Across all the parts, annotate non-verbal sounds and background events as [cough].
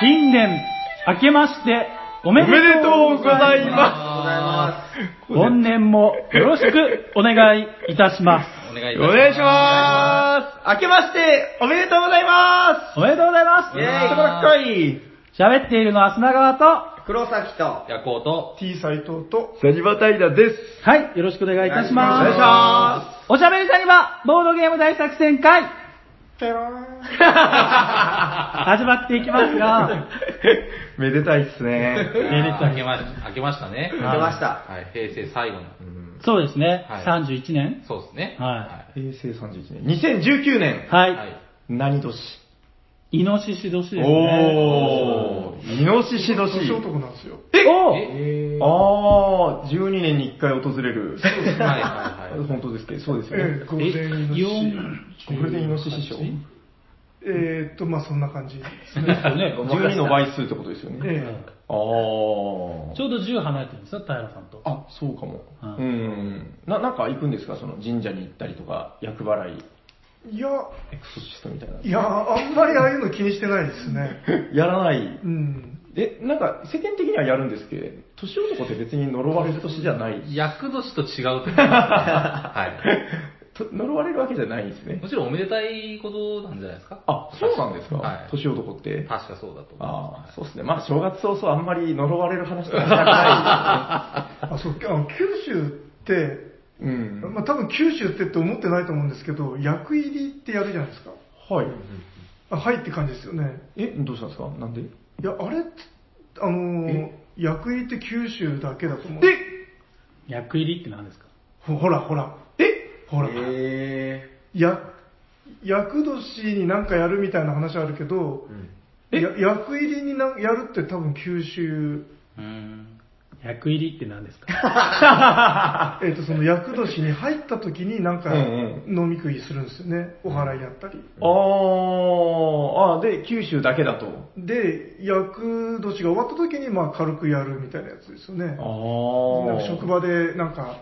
新年明けましておめでとうございま。ます本年もよろしくお願いいたします。す。お願いいたします。お願いします。明けまして、おめでとうございまおめでとうございますす。イェーイ、ところっこい。喋っているのは砂川と、黒崎と、夜行と、T 斎藤と、サニバタイダです。はい、よろしくお願いいたします。お願いしまおしゃべりさには、ボードゲーム大作戦会、ペローン。[laughs] 始まっていきますが、[laughs] めでたいっすね。めでたい明けまし明けましたね。明けました。はい、平成最後の。そうですね、はい31年。そうですね。は平成31年。2019年。はい、はい。何年？イノシシ年ですね。おー。イノシシ年。年男なんですよ。おえあー、12年に1回訪れる。ー、はいはいはい。[laughs] 本当ですけど、そうですよえねえ、。ゴールデンイノシシ。ゴールデンイノシシ賞。えーっと、まあそんな感じですね。ですよね。[laughs] 12の倍数ってことですよね。えあー。ちょうど10離れてるんですよ、平さんと。あ、そうかも。うんうん。な、なんか行くんですか？その神社に行ったりとか、厄払い、えいや、エクソシストみたいな。いや、あんまりああいうの気にしてないですね。[laughs] やらない。うん。え、なんか世間的にはやるんですけど、年男って別に呪われる年じゃない。厄年と違うと思います。[laughs] はい。と呪われるわけじゃないんですねも。ちろんおめでたいことなんじゃないですか？あ、そうなんですか、はい年男って。確かそうだと思いまああ、そうですね。まあ正月早々あんまり呪われる話とかしたくな [laughs] あ、そう、あの九州って。うん。まあ多分九州ってって思ってないと思うんですけど、役入りってやるじゃないですか。はい。あはいって感じですよね。え、どうしたんですか？なんで？いや、あれって、あの役入りって九州だけだと思う。役入りって何ですか？ほほらほら。え？ほら。えや、役年になんかやるみたいな話あるけど、えや役入りになやるって多分九州、うーん。役入りって何ですか？[laughs] えっ、と、その役年に入った時になんかうん飲み食いするんですよね。お祓いやったり。あー、あで、九州だけだと。で、役年が終わった時にまあ軽くやるみたいなやつですよね。あなんか職場でなんか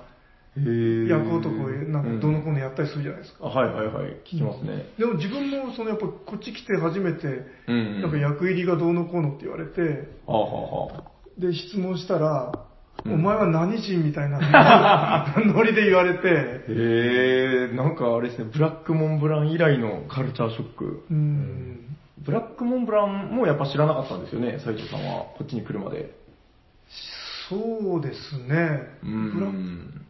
へー役男なんかどのこのやったりするじゃないですか。あはいはいはい、聞きますね。でも自分もそのやっぱこっち来て初めて、うんなんか役入りがどうのこうのって言われて、あはあはあ。で、質問したら、うんお前は何人みたいな [laughs] ノリで言われて、へえ、なんかあれですね、ブラックモンブラン以来のカルチャーショック。うん、ブラックモンブランもやっぱ知らなかったんですよね、斉藤さんは。こっちに来るまで。そうですね、うブラックん。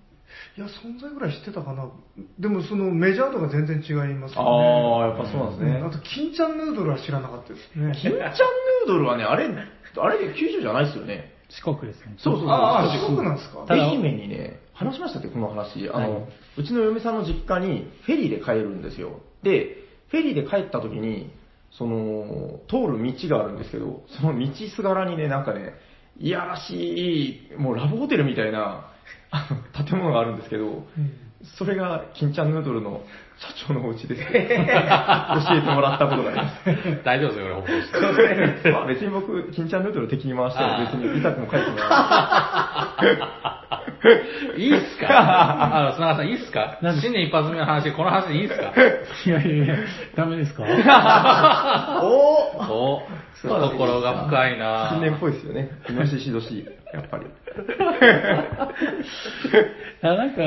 いや、存在ぐらい知ってたかな。でもそのメジャーとか全然違いますね。あ、やっぱそうなんですね。あと、金ちゃんヌードルは知らなかったですね。金ちゃんヌードルはね、あれ、あれ九州じゃないですよね。四国ですね。そうそうそう。ああ、四国なんですか？愛媛にね、話しましたっけ、この話。あの、はうちの嫁さんの実家にフェリーで帰るんですよ。で、フェリーで帰った時に、その、通る道があるんですけど、その道すがらにね、なんかね、いやらしい、もうラブホテルみたいな、あの建物があるんですけど、うんそれが、金ちゃんヌードルの社長のお家です。[laughs] 教えてもらったことがあります。大丈夫ですよ、これ、報告して。まあ別に僕、金ちゃんヌードル敵に回しても別に痛くもかゆくもない。いいっすか？あの、砂川さん、いいっすか？何新年一発目の話、この話でいいっすか？いやいやいや、ダメですか？[laughs] おお懐が深いな新年っぽいですよね。イノシシ年、やっぱり。[laughs] あなんか、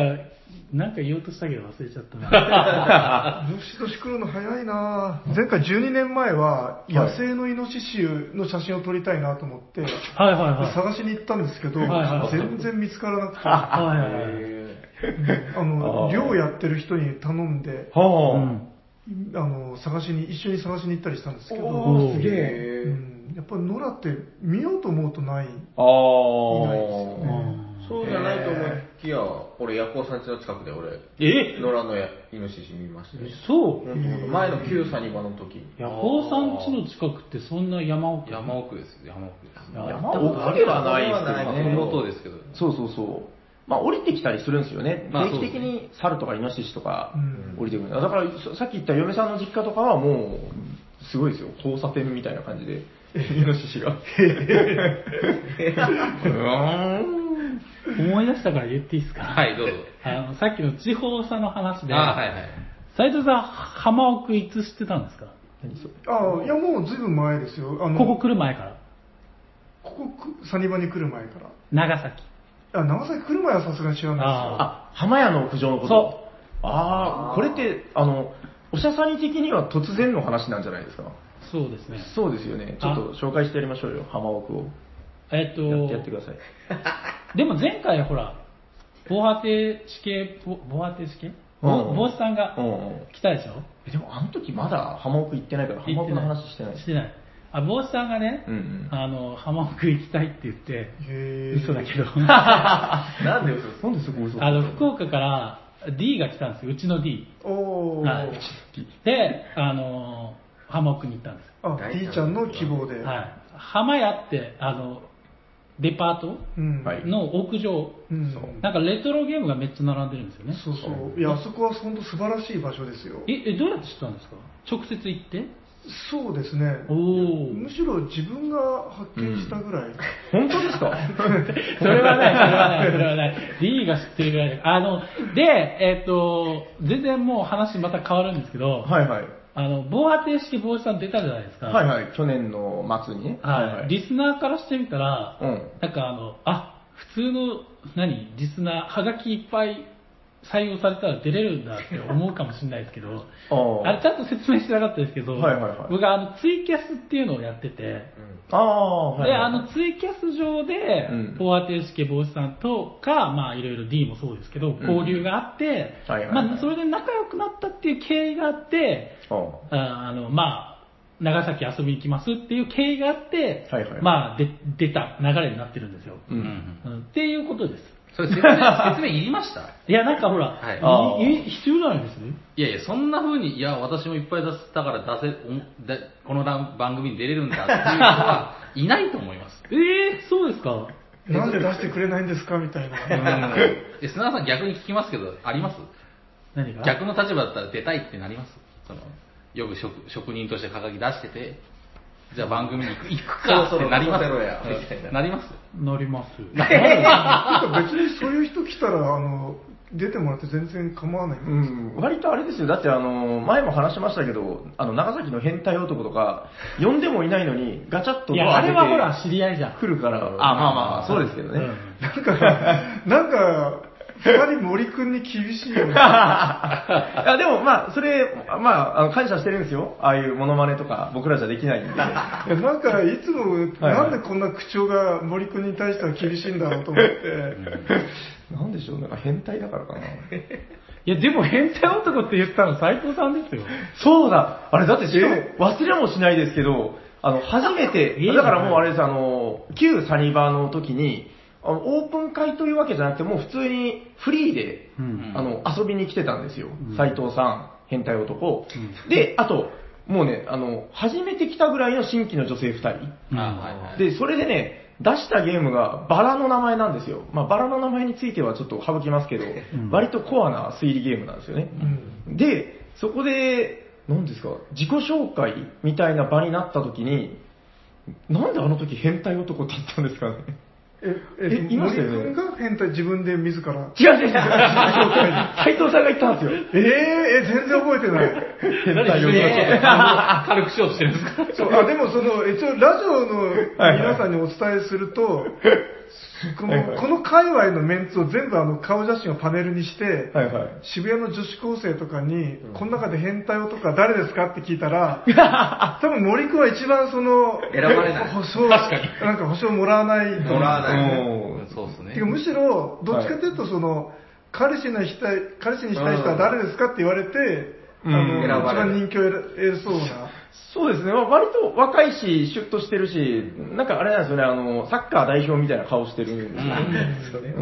なんか言おうとしたけど忘れちゃったな。イノシシ年来るの早いなぁ前回12年前は野生のイノシシの写真を撮りたいなと思って、はいはいはい。探しに行ったんですけど、はいはい全然見つからなくて、あはいはいはい。の、あー漁やってる人に頼んで、うはん。あの、探しに、一緒に探しに行ったりしたんですけど、すげうえ。ん、やっぱり野良って見ようと思うとない。あいないですよー。ねそうじゃないと思いきや、俺、ヤコウさん家の近くで俺、え？野良のやイノシシ見ましたね。そう前の旧サニバの時。ヤコウさん家の近くってそんな山奥山奥ですよ、山奥です。山奥ではないですけどまあ、ですけど。そうそうそう。まあ降りてきたりするんですよね。まあ定期的に猿とかイノシシとかうん降りてくる。だからささっき言った嫁さんの実家とかはもう、すごいですよ。交差点みたいな感じで、イノシシが。[laughs] [laughs] [laughs] うーん。思い出したから言っていいですか？はい、どうぞ。あの、さっきの地方差の話で、あはいはい。斉藤さん、浜奥いつ知ってたんですか？何それああ、いやもうずいぶん前ですよ。あの、ここ来る前から。ここく、サニバに来る前から。長崎。あ、長崎来る前はさすがに知らないですよ。ああ、浜屋の屋上のこと？そああ、これって、あの、おしゃさに的には突然の話なんじゃないですか？そうですね。そうですよね。ちょっと紹介してやりましょうよ、浜奥を。えっと、やってやってください。[laughs] でも前回ほら、防波堤死刑、ぼ防波堤死刑うん帽子さんが来たでしょ？えでもあの時まだ浜奥行ってないから、浜奥の話してない。してない。あ、帽子さんがね、うんうんあの、浜奥行きたいって言って、嘘だけど、[laughs] なんで嘘？なんでそこ嘘あの、福岡から D が来たんですよ、うちの D。おー。はいで、あの、浜奥に行ったんです。あ、D ちゃんの希望で。はい。浜屋って、あの、デパートの屋上、なんかレトロゲームがめっちゃ並んでるんですよね。そうそう。いや、あそこは本当素晴らしい場所ですよ。え、え、どうやって知ったんですか？直接行って？そうですね。おお。むしろ自分が発見したぐらい。本当ですか？[laughs] それはない、それはない、それはない。D が知ってるぐらい。あの、で、えっ、と、全然もう話また変わるんですけど、はいはい。あの、防波堤式防止さん出たじゃないですか。はいはい。去年の末にね。はいリスナーからしてみたら、うん。なんかあの、あ、普通の、何、リスナー、はがきいっぱい採用されたら出れるんだって思うかもしれないですけど、[laughs] ああれちゃんと説明してなかったですけど、はいはいはい僕はあのツイキャスっていうのをやってて、ああ、はいで、はい。あのツイキャス上でうん、フォアテーシケ帽子さんとか、まあいろいろ D もそうですけど、交流があって、はいはいはいまあそれで仲良くなったっていう経緯があって、あああの、まあ、長崎遊びに行きますっていう経緯があって、はいはいまあ、で、出た流れになってるんですよ。う。うんん。うんっていうことです。それ説明、説明いりました？いや、なんかほら、はいいい必要ないですね。いやいや、そんな風に、いや、私もいっぱい出したから出せ、おもだこのラン番組に出れるんだっていう人は [laughs] いないと思います。ええそうですか。なんで出してくれないんですかみたいな。うん。で、砂田さん逆に聞きますけど、あります？何が？逆の立場だったら出たいってなります？その、よく職職人として掲げ出してて、じゃあ番組に行く行くかってなりますそろそろ出せろや。みたいななります乗ります。な [laughs] ん。か別にそういう人来たら、あの、出てもらって全然構わないんですうん、割とあれですよ。だってあの、前も話しましたけど、あの、長崎の変態男とか、呼んでもいないのに、ガチャッといや、あれはほら、て知り合いじゃん。来るから、あ、まあまあまあ、そうですけどね。なんか、なんか、二人森くんに厳しいよね。[laughs] いやでもまあ、それ、まあ、あの感謝してるんですよ。ああいうモノマネとか、僕らじゃできないんで。[laughs] なんか、いつも、はいなんでこんな口調が森くんに対しては厳しいんだろうと思って。なんでしょう、なんか変態だからかな。[laughs] いや、でも変態男って言ったの斎藤さんですよ。そうだあれだってしかも忘れもしないですけど、あの、初めてえ、だからもうあれです、あの、旧サニバーの時に、あのオープン会というわけじゃなくて、もう普通にフリーで、うんあの、遊びに来てたんですようん。斎、藤さん、変態男。うで、あと、もうね、あの、初めて来たぐらいの新規の女性2人。で、それでね、出したゲームがバラの名前なんですよ。まあ、バラの名前についてはちょっと省きますけど、ん割とコアな推理ゲームなんですよね。で、そこで、何ですか、自己紹介みたいな場になった時に、なんであの時変態男って言ったんですかね。え、えいましたよね森くんが変態自分で自ら。違う違う違う、[laughs] 斎藤さんが言ったんですよ。えー、え、全然覚えてない。[laughs] 変態男。[laughs] 軽くしようとしてるんですか？そう、あ、でもその、一応ラジオの皆さんにお伝えすると、こはいはい。の、この界隈のメンツを全部あの顔写真をパネルにして、はいはい。渋谷の女子高生とかに、この中で変態男は誰ですかって聞いたら、[laughs] 多分森くんは一番その、選ばれない。保証、なんか保証もらわない。もらわない。うん。そうですね。てかむしろ、どっちかというと、その、彼氏のしたい、彼氏にしたい人は誰ですかって言われて、うん。あの、一選ばれる。番人気を得そうな。そうですね、まあ、割と若いし、シュッとしてるし、なんかあれなんですよね、あの、サッカー代表みたいな顔してるんですよね。それ。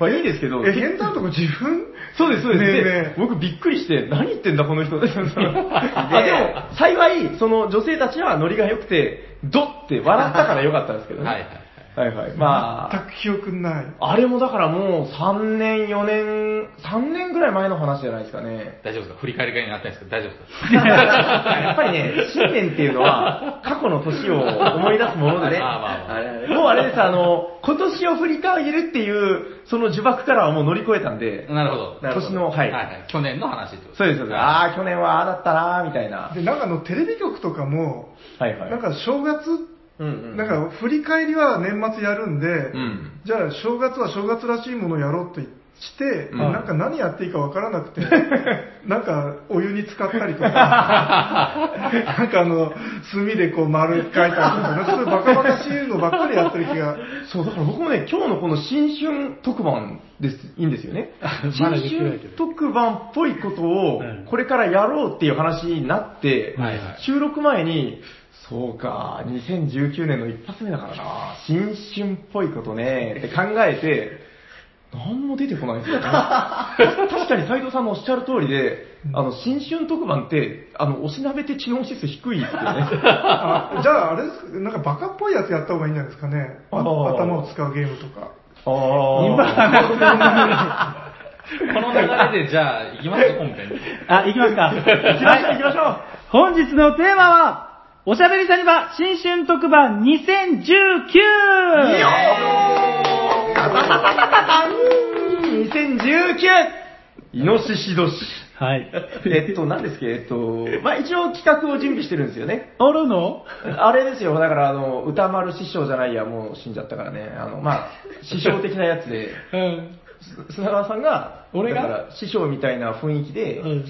まあいいですけど、え、変態男自分？そうです、そうです。でねえねえ僕びっくりして、何言ってんだこの人？あ、でも、幸い、その女性たちはノリが良くて、ドって笑ったから良かったんですけどね。はいはいはいはい。まあ、全く記憶ない。あれもだからもう3年、4年、3年ぐらい前の話じゃないですかね。大丈夫ですか？振り返り会になったんですけど、大丈夫ですか？[laughs] やっぱりね、新年っていうのは、過去の年を思い出すもので [laughs] す。まあまあまあ。ももうあれです、あの、今年を振り返るっていう、その呪縛からはもう乗り越えたんで、なるほど。ほど年の、はい。はいはい。去年の話ってことそうです、そうです。ああ、去年はああだったなーみたいな。で、なんかあの、テレビ局とかも、はいはい。なんか正月、うんうん。なん。か振り返りは年末やるんで、ん。じゃあ正月は正月らしいものをやろうってして、うん。なんか何やっていいかわからなくて、[laughs] なんかお湯に浸かったりとか、[laughs] なんかあの、炭でこう丸書いたりとか、なんかそういうバカバカしいのばっかりやってる気が、そう、だから僕もね、今日のこの新春特番です、いいんですよね。[laughs] 新春特番っぽいことをうん、これからやろうっていう話になって、はいはい。収録前に、そうか、2019年の一発目だからな、新春っぽいことね、って考えて、何も出てこないんですよね。[laughs] 確かに斉藤さんのおっしゃる通りで、あの、新春特番って、あの、おしなべて知能指数低いですよね。あ [laughs] じゃああれですなんかバカっぽいやつやった方がいいんじゃないですかね。ああー頭を使うゲームとか。あ [laughs] この流れで、じゃあ、行きますか、本編。あ、行きますか。行きましょう、行きましょう。本日のテーマは、おしゃべりサニバ新春特番 2019! 2019! イノシシ年。はい。[laughs] えっと、何ですっけ？えっと、まあ一応企画を準備してるんですよね。あるの？あれですよ、だからあの、歌丸師匠じゃないや、もう死んじゃったからね。あの、まあ、師匠的なやつで、[laughs] うん。す砂川さんが、俺が？だから師匠みたいな雰囲気で、うん。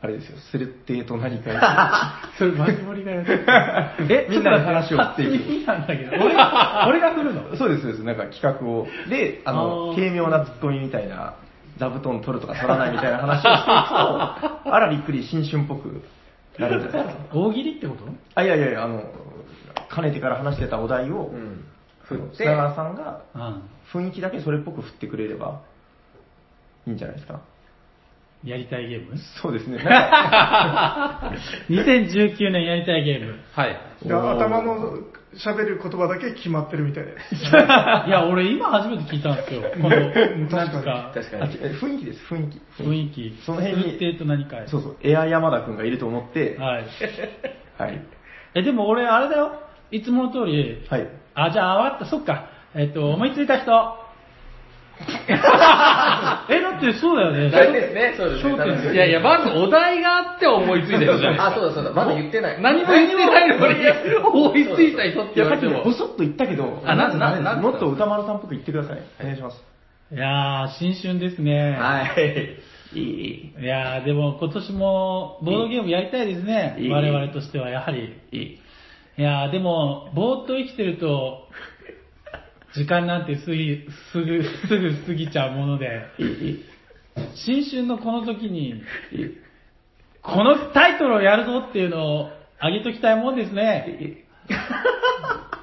あれですよ、スレッテと何か [laughs] それ、マジモリがやる。[laughs] えみんなで話を振っていくなんだけど。[laughs] 俺が、俺が振るの？そうです、そうです。なんか企画を。で、あの軽妙なツッコミみたいな、座布団取るとか取らないみたいな話をしていくと、あらびっくり新春っぽくなるんじゃないですか。大喜利ってこと？あ、いやいやいや、あの、かねてから話してたお題を、うん。振って砂川さんがうん。雰囲気だけそれっぽく振ってくれればいいんじゃないですか。やりたいゲーム？そうですね。なんか ?2019 年やりたいゲーム。はい。で頭の喋る言葉だけ決まってるみたいです。いや、俺今初めて聞いたんですよ。この、なんか、あ確かに。え雰囲気です、雰囲気。雰囲気。その辺に設定と何か。そうそう、エア山田くんがいると思って、はい。[laughs] はい。え、でも俺、あれだよ。いつもの通り、はい。あ、じゃあ、わかった、そっか。えっと、思いついた人。[laughs] え、だってそうだよね。大体ね、そうですね。いやいや、まずお題があって思いついた人じゃないですか。あ、そうだそうだ。まだ言ってない。何も言ってないのに、思いついた人って言われてもぼ。そっと言ったけど、あなななもっと歌丸さんっぽく言ってください。お願いします。いやー、新春ですね。はい。[laughs] いい、いやー、でも今年もボードゲームやりたいですねいい。我々としてはやはり。いい。いいやー、でも、ぼーっと生きてると、時間なんて過ぎ、すぐ、すぐ過ぎちゃうもので、新春のこの時に、このタイトルをやるぞっていうのをあげときたいもんですね。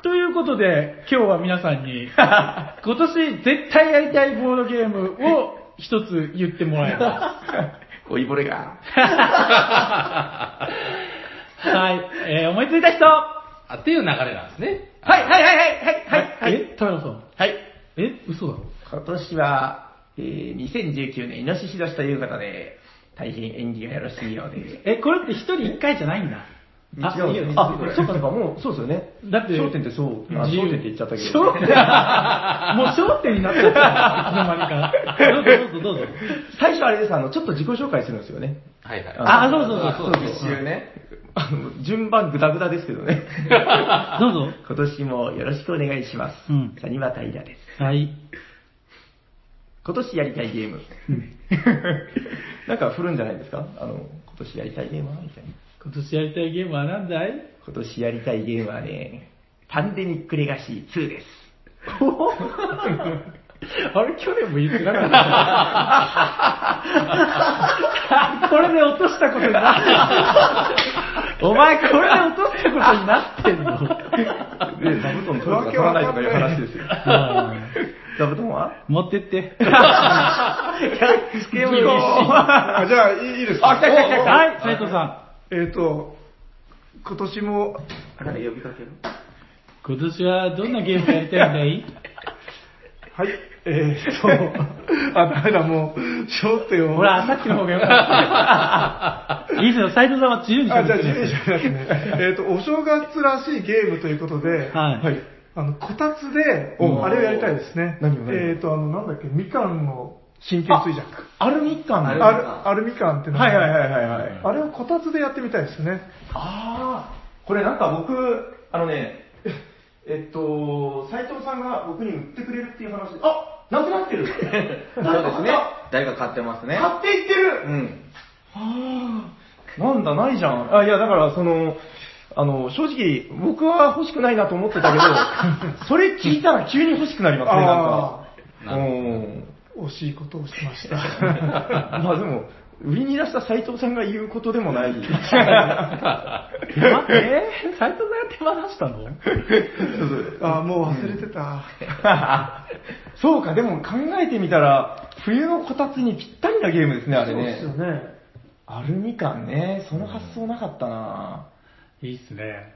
ということで、今日は皆さんに、今年絶対やりたいボードゲームを一つ言ってもらいまおいぼれが。す。[laughs] はい、えー、思いついた人はあっていう流れなんですね。い、はい、はい、はい、はい、はい、はい。え、田村さん。はい。え、嘘だろ？今年は、えー、2019年イノシシ年ということで、大変縁起がよろしいようで。え、これって一人一回じゃないんだ。あ、違うあ、そうかそうか、もう、そうですよね。だって焦点ってそう、あ焦点って言っちゃったけど。焦点 [laughs] もう焦点になっちゃった。いつの間にか。どうぞどうぞどうぞ。最初あれです、あの、ちょっと自己紹介するんですよね。はいはい。あそうそうそうそうです一周ね。あの、順番グダグダですけどね。[laughs] どうぞ。今年もよろしくお願いします。うんサニバタイラです。はい。今年やりたいゲーム。[laughs] なんか振るんじゃないですか？あの、今年やりたいゲームはみたいな。今年やりたいゲームは何だい？今年やりたいゲームはね、パンデミックレガシー2です。[laughs] あれ、去年も言ってなかった？これで落としたことになってる。お前、これで落としたことになってんの？[laughs] で、座布団取るとか取らないとかいう話ですよ。座布団は？持ってって。つけようよ。あじゃあ、いいですか？あ来た来た来た来たはい、斉藤さえっ、と、今年も、あれ呼びかけるん。今年はどんなゲームやりたいんだい？[laughs] はい、えっ、と、あ、ダメだ、もう、焦点を。ほら、さっきの方がよかった。[laughs] いいですよ、斉藤さんは自由にあ、じゃあ、喋って自由にしますね。[laughs] えっと、お正月らしいゲームということで、はい。はい。あの、こたつでお、あれをやりたいですね。何を何を？えっ、と、あの、なんだっけ、みかんの神経衰弱。アルミ缶の。アルはいアルミカンってのがはいはいはいはい。あれをこたつでやってみたいですね。ああ、これなんか僕、あのね、えっと、斉藤さんが僕に売ってくれるっていう話で、あなくなってる [laughs] そうですね。誰か買ってますね。買っていってるうん。はあ、なんだ、ないじゃん。あ、いや、だから、その、あの、正直、僕は欲しくないなと思ってたけど、[laughs] それ聞いたら急に欲しくなりますね、なんか。なるほどうん。惜しいことをしました。[laughs] まあでも、売りに出した斉藤さんが言うことでもない。手 [laughs] 間え？ー、斎藤さんが手間出したの？あーもう忘れてた。[laughs] そうか、でも考えてみたら、冬のこたつにぴったりなゲームですね、あれねそうです。よね。アルミ缶ね、その発想なかったないいっすね。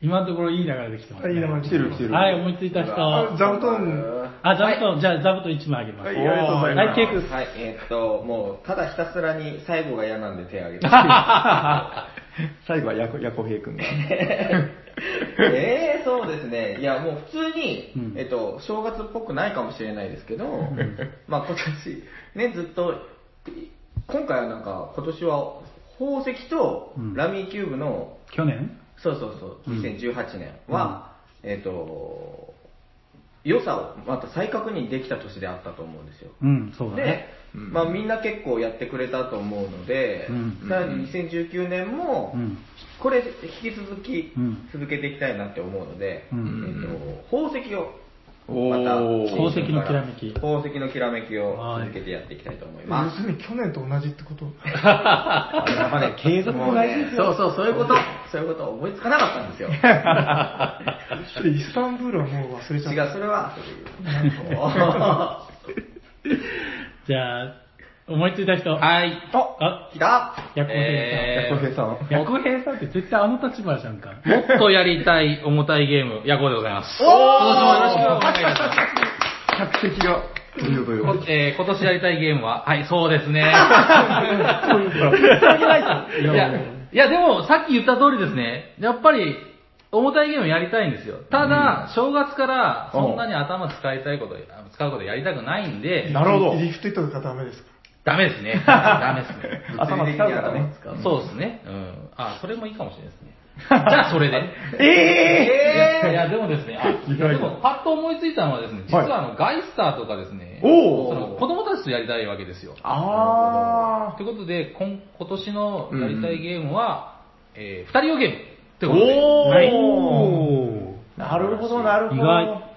今のところいい流れできてますね。いい流れ来てる来てる。はい、思いついた人。座布団、座布団、じゃあ座布団1枚あげます。はいありがとうございますはい、ケイク。はい、えーっと、もう、ただひたすらに最後が嫌なんで手を挙げて。[laughs] 最後はヤコヤコヘイ君が。[laughs] えー、そうですね。いや、もう普通に、うんえっと、正月っぽくないかもしれないですけど、まあ今年、ね、ずっと、今回はなんか、今年は宝石とうんラミーキューブの、去年？そうそうそう、うん2018年は、えっと、良さをまた再確認できた年であったと思うんですよ。うん、そうだでね。、うんまあみんな結構やってくれたと思うので、うんさらに2019年も、うん。これ引き続きうん続けていきたいなって思うので、うんえっと、宝石をおまたー宝石のきらめき宝石のきらめきをはい続けてやっていきたいと思い要ます。するに去年と同じってこと？あれやっぱね、継続も大事ですよ。[laughs] そうそう、そういうこと、そういうこと思いつかなかったんですよ。[laughs] でイスタンブールはもう忘れちゃった。違う、それは、そういう。[laughs] じゃあ、思いついた人。はい。あ、来たヤコヘえヤコヘイさん。イさん。ヤコヘイさんって絶対あの立場じゃんか。[laughs] もっとやりたい重たいゲーム、ヤコウでございます。おー今年もよろしくお願いいたします。客席が。どういうことえー今年やりたいゲームは、はい、そうですね。そういや、いやでも、さっき言った通りですね、やっぱり、重たいゲームやりたいんですよ。ただ、正月からそんなに頭使いたいこと、使うことやりたくないんで、なるほど。リフトとかダメですか？ダメですね。[laughs] ダメですね。頭使うからね。そうですね。うん。あ、それもいいかもしれないですね。[laughs] じゃあ、それで。えいや、いやでもですね、あ、でも、パッと思いついたのはですね、実はあの、ガイスターとかですね、おーその子供たちとやりたいわけですよ。あということで、今今年のやりたいゲームは、えー、二人用ゲームってことで、おーはいおー。なるほど、なるほど。意外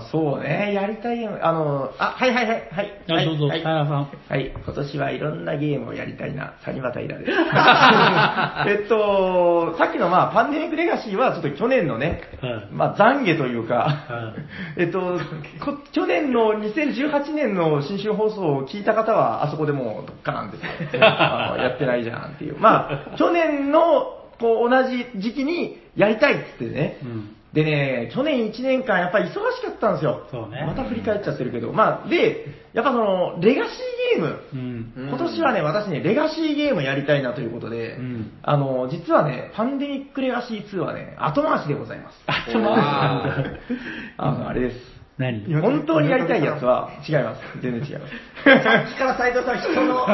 そうね。やりたいゲーム。あの、あ、はいはいはい。はい。ー。あ、どうぞ、はい平さん。はい、今年はいろんなゲームをやりたいな、サニバタイラです。[laughs] えっと、さっきのまあ、パンデミックレガシーはちょっと去年のね、はいまあ、懺悔というか、は [laughs] えっと、こ去年の2018年の新春放送を聞いた方は、あそこでもうドッカーンですよ。あ [laughs] のやってないじゃんっていう。まあ、去年のこう同じ時期にやりたいっってね、うん。でね、去年1年間やっぱり忙しかったんですよ。そうねまた振り返っちゃってるけど。まあ、で、やっぱその、レガシーゲーム。うん。今年はね、私ね、レガシーゲームやりたいなということで、うんあの、実はね、パンデミックレガシー2はね、後回しでございます。後回しなんだ。あの、あれです。何？今本当にやりたいやつは違います。全然違います。さっきから斉藤さん、人のお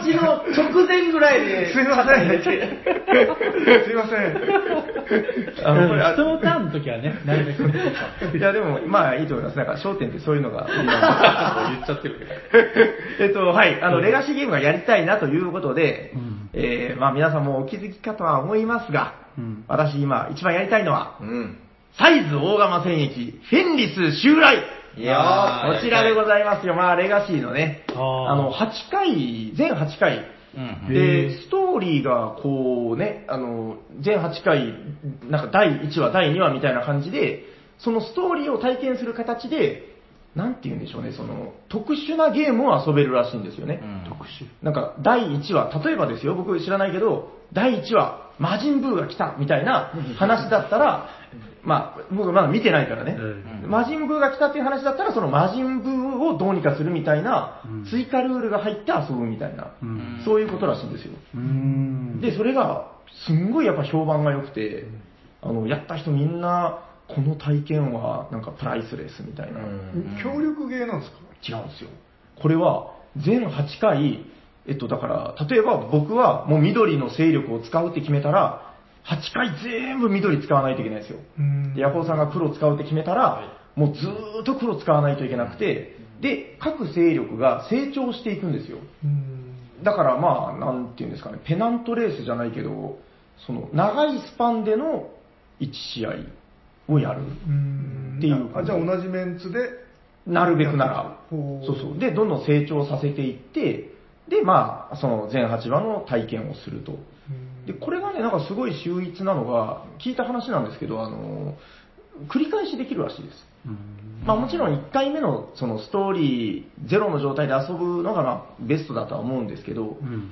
家の直前ぐらいで、[laughs] すいません。すいません。あの、これ、あ人のターンの時はね、[laughs] なるべくね。いや、でも、まあいいと思います。なんか、焦点ってそういうのが。言っちゃってるけど。[laughs] えっと、はい、あの、レガシーゲームがやりたいなということで、うんえー、まあ皆さんもお気づきかとは思いますが、うん私今一番やりたいのは、うん。サイズ大釜戦役、フェンリス襲来いやーこちらでございますよ。まあ、レガシーのね、あの、8回、全8回、うんへで、ーストーリーがこうね、あの、全8回、なんか第1話、第2話みたいな感じで、そのストーリーを体験する形で、なんて言うんでしょうね、その、特殊なゲームを遊べるらしいんですよね。うん特殊。なんか、第1話、例えばですよ、僕知らないけど、第1話、魔人ブーが来たみたいな話だったら、まあ、僕まだ見てないからね、うん魔人ブーが来たっていう話だったら、その魔人ブーをどうにかするみたいなうん、追加ルールが入って遊ぶみたいな、うん。そういうことらしいんですよ。うーん。で、それが、すんごいやっぱ評判が良くて、あの、やった人みんな、この体験はなんかプライスレスみたいな。協力ゲーなんですか？違うんですよ。これは全8回、えっとだから、例えば僕はもう緑の勢力を使うって決めたら、8回全部緑使わないといけないんですよ。うんで、ヤコウさんが黒使うって決めたら、もうずーっと黒使わないといけなくて、で、各勢力が成長していくんですよ。うんだからまあ、なんていうんですかね、ペナントレースじゃないけど、その長いスパンでの1試合をやる。うんっていうあじゃあ同じメンツで、なるべくなら。そうそう。で、どんどん成長させていって、で、まあ、その全8話の体験をすると。うんで、これがね、なんかすごい秀逸なのが、聞いた話なんですけど、あの、繰り返しできるらしいです。まあもちろん1回目のそのストーリーゼロの状態で遊ぶのがまあベストだとは思うんですけど、うん。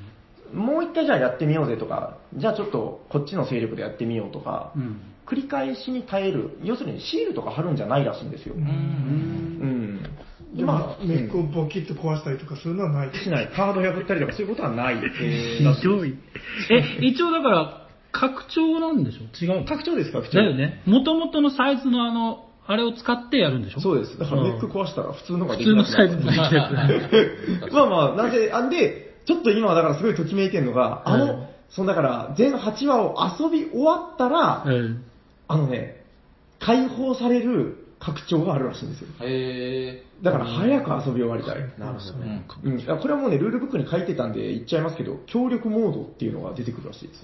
もう1回じゃあやってみようぜとか、じゃあちょっとこっちの勢力でやってみようとか、うん。繰り返しに耐える、要するにシールとか貼るんじゃないらしいんですよ。うんうん。でまあ、ネックをボキッと壊したりとかするのはない。しない。カード破ったりとかそういうことはない。ひどい。え、一応だから、拡張なんでしょ？違うの拡張です、拡張。だよね。元々のサイズのあの、あれを使ってやるんでしょ？そうです。だからネック壊したら普通のがで普通のきなくなるサイズもできるやつね。[laughs] まあまあ、なぜ、あんで、ちょっと今はだからすごいときめいてるのが、あの、うんそのだから、全8話を遊び終わったら、うん。あのね、解放される拡張があるらしいんですよ。へだから早く遊び終わりたい。ー。なるほどね。うん、あこれはもうね、ルールブックに書いてたんで言っちゃいますけど、協力モードっていうのが出てくるらしいです。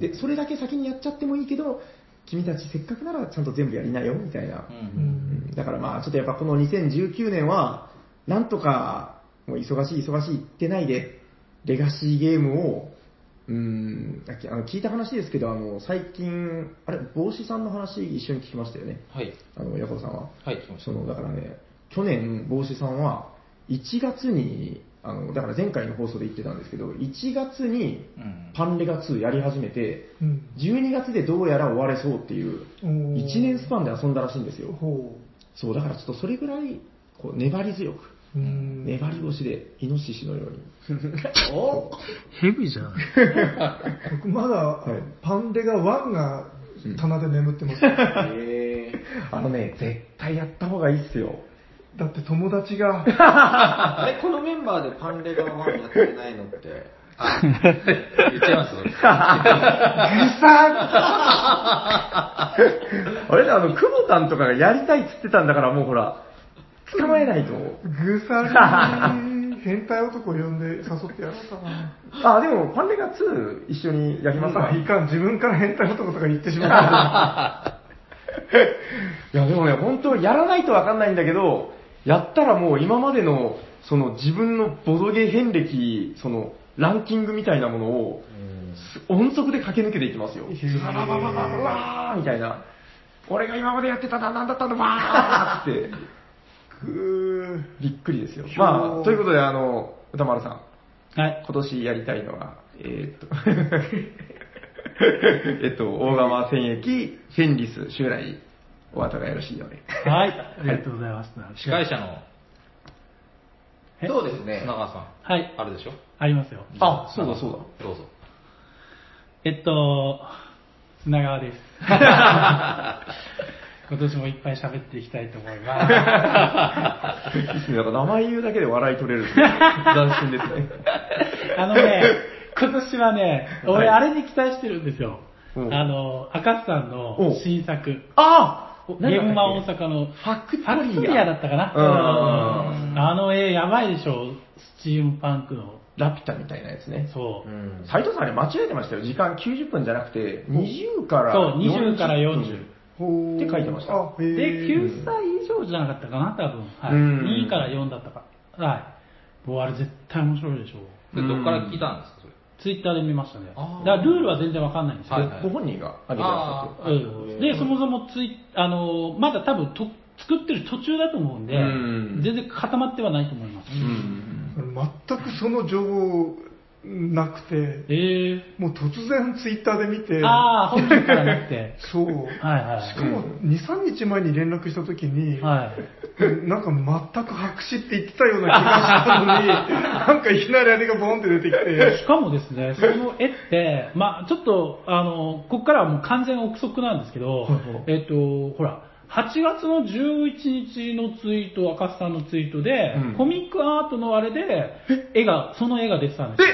で、それだけ先にやっちゃってもいいけど、君たちせっかくならちゃんと全部やりなよ、みたいな。だからまあ、ちょっとやっぱこの2019年は、なんとか、もう忙しい忙しい言ってないで、レガシーゲームを、うーん、あの聞いた話ですけど、あの、最近、あれ、帽子さんの話一緒に聞きましたよね。はい。あの、ヤコウさんは。はい、その、だからね、去年、帽子さんは、1月に、あの、だから前回の放送で言ってたんですけど、1月に。パンレガ2やり始めて、うん12月でどうやら終われそうっていう、おー1年スパンで遊んだらしいんですよ。ほそう、だからちょっとそれぐらい、こう、粘り強く、う。うん粘り腰で、イノシシのように。[laughs] おヘビじゃん。僕まだ、いパンデガ1が棚で眠ってます。えあのね、絶対やった方がいいっすよ。だって友達が、ー、あれ、このメンバーでパンレガ1やってないのって、あ、言っちゃいます？あれね、あの、クボタンとかがやりたいっつってたんだから、もうほら、捕まえないと。ぐさり、変態男呼んで誘ってやろうかな。[laughs] あ、でも、パンレガ2一緒にやりますかあ、いかん、自分から変態男とか言ってしまった。[laughs] いや、でもね、本当やらないとわかんないんだけど、やったらもう今までの、その自分のボドゲ遍歴、その、ランキングみたいなものを、音速で駆け抜けていきますよ。ババババババうわーみたいな。俺が今までやってたのは何だったの？わーって。ぐびっくりですよ。まあ、ということで、あの、歌丸さん、はい。今年やりたいのは、えーっと、[laughs] えっと、大釜戦役、フェンリス、襲来、お後がよろしいようで。はい。ありがとうございます。司会者のえ？そうですね。砂川さん。はい。あるでしょ？ありますよ。あそうだそうだ。どうぞ。えっと、砂川です。今年もいっぱい喋っていきたいと思います。いいっすね。なんか名前言うだけで笑い取れるっていう [laughs] 斬新ですね。あのね、今年はね、俺はいあれに期待してるんですよ。うんあの、赤須さんおの新作。あ現場大阪のファクトリアだったかな。うんあの絵やばいでしょ。スチームパンクの。ラピュタみたいなやつね。そう。うん斉藤さんあれ間違えてましたよ。時間90分じゃなくて、20からそう20から40ほうって書いてましたで、え。9歳以上じゃなかったかな、多分。はい。うん2から4だったか。はい。もうあれ絶対面白いでしょ。でどっから聞いたんですか、それ？ツイッターで見ましたね。だルールは全然わかんないんですよ。はいはいご本人が挙げてらっしゃって。うん、で、そもそもツイあの、まだ多分と作ってる途中だと思うんで、うん全然固まってはないと思います。うん。全くその情報をなくて、えもう突然ツイッターで見てー、、ああ、本人からなくて。[laughs] そう。はいはい。しかも2、3日前に連絡した時に、はい。なんか全く白紙って言ってたような気がしたのに、[laughs] なんかいきなりあれがボンって出てきて、しかもですね、その絵って、まあちょっと、あの、ここからはもう完全憶測なんですけど、えっと、ほら、8月の11日のツイート、赤須さんのツイートで、うんコミックアートのあれで、絵が、その絵が出てたんですよ。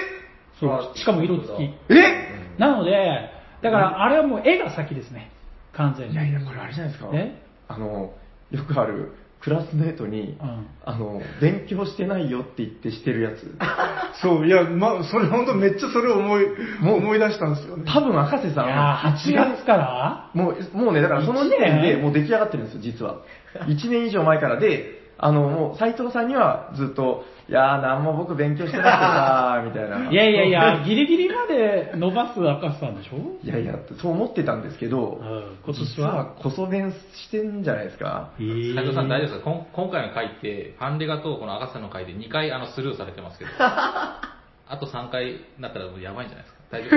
そう、しかも色付き。え？なので、だからあれはもう絵が先ですね。完全に。いやいや、これあれじゃないですか。え？あの、よくある、クラスメートに、うんあの、勉強してないよって言ってしてるやつ。[laughs] そう、いや、まあ、それ本当めっちゃそれを思い、もう思い出したんですよね。多分赤瀬さんいやはー、8月から？もう、もうね、だからその時点でもう出来上がってるんですよ、実は。1年以上前からで、あの、もう斎藤さんにはずっと、いやー、なんも僕勉強してなくてさー、みたいな。[laughs] いやいやいや、ギリギリまで伸ばす赤須さんでしょ？いやいや、そう思ってたんですけど、うん今年実ははこそ弁してんじゃないですか。斉藤さん大丈夫ですか？こん今回の回って、ファンレガとこの赤瀬の回で2回あのスルーされてますけど、[laughs] あと3回になったらもうやばいんじゃないですか？大丈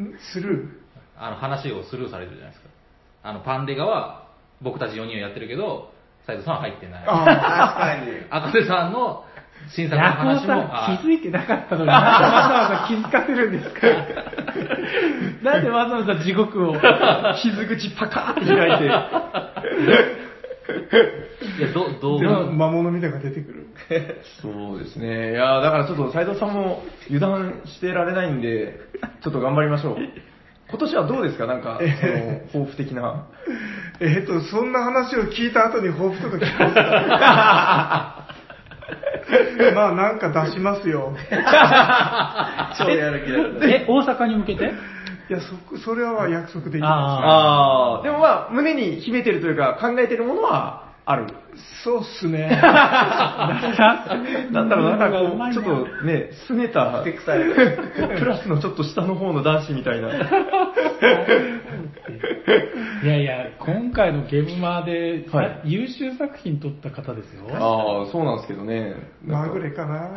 夫？ん [laughs] スルー？あの話をスルーされてるじゃないですか。あの、パンデガは僕たち4人をやってるけど、斉藤さんは入ってない。あ確かに。[laughs] 赤瀬さんの新作の話も、さ気づいてなかったのに、なんでわざわざ気づかせるんですか？[laughs] なんでわざわざ地獄を。傷口パカーって開いて。いや、ど、どう？でも魔物みたいなのが出てくる。そうですね。いやーだからちょっと斉藤さんも油断してられないんで、ちょっと頑張りましょう。今年はどうですか？なんか、その、抱負的な。えっ、と、そんな話を聞いた後に抱負とか。聞こうかまあなんか出しますよ。[laughs] 超やる気だ。え、大阪に向けて？いや、そこ、それは約束できまあー、でもまあ、胸に秘めてるというか、考えてるものはある。す。そうっすね。[laughs] [laughs] なんだろう、なんかこう、ちょっとね、拗ねた。クラスのちょっと下の方の男子みたいな。[laughs] いやいや、今回のゲームマーで、はい優秀作品取った方ですよ。ああ、そうなんですけどね。まぐれかな。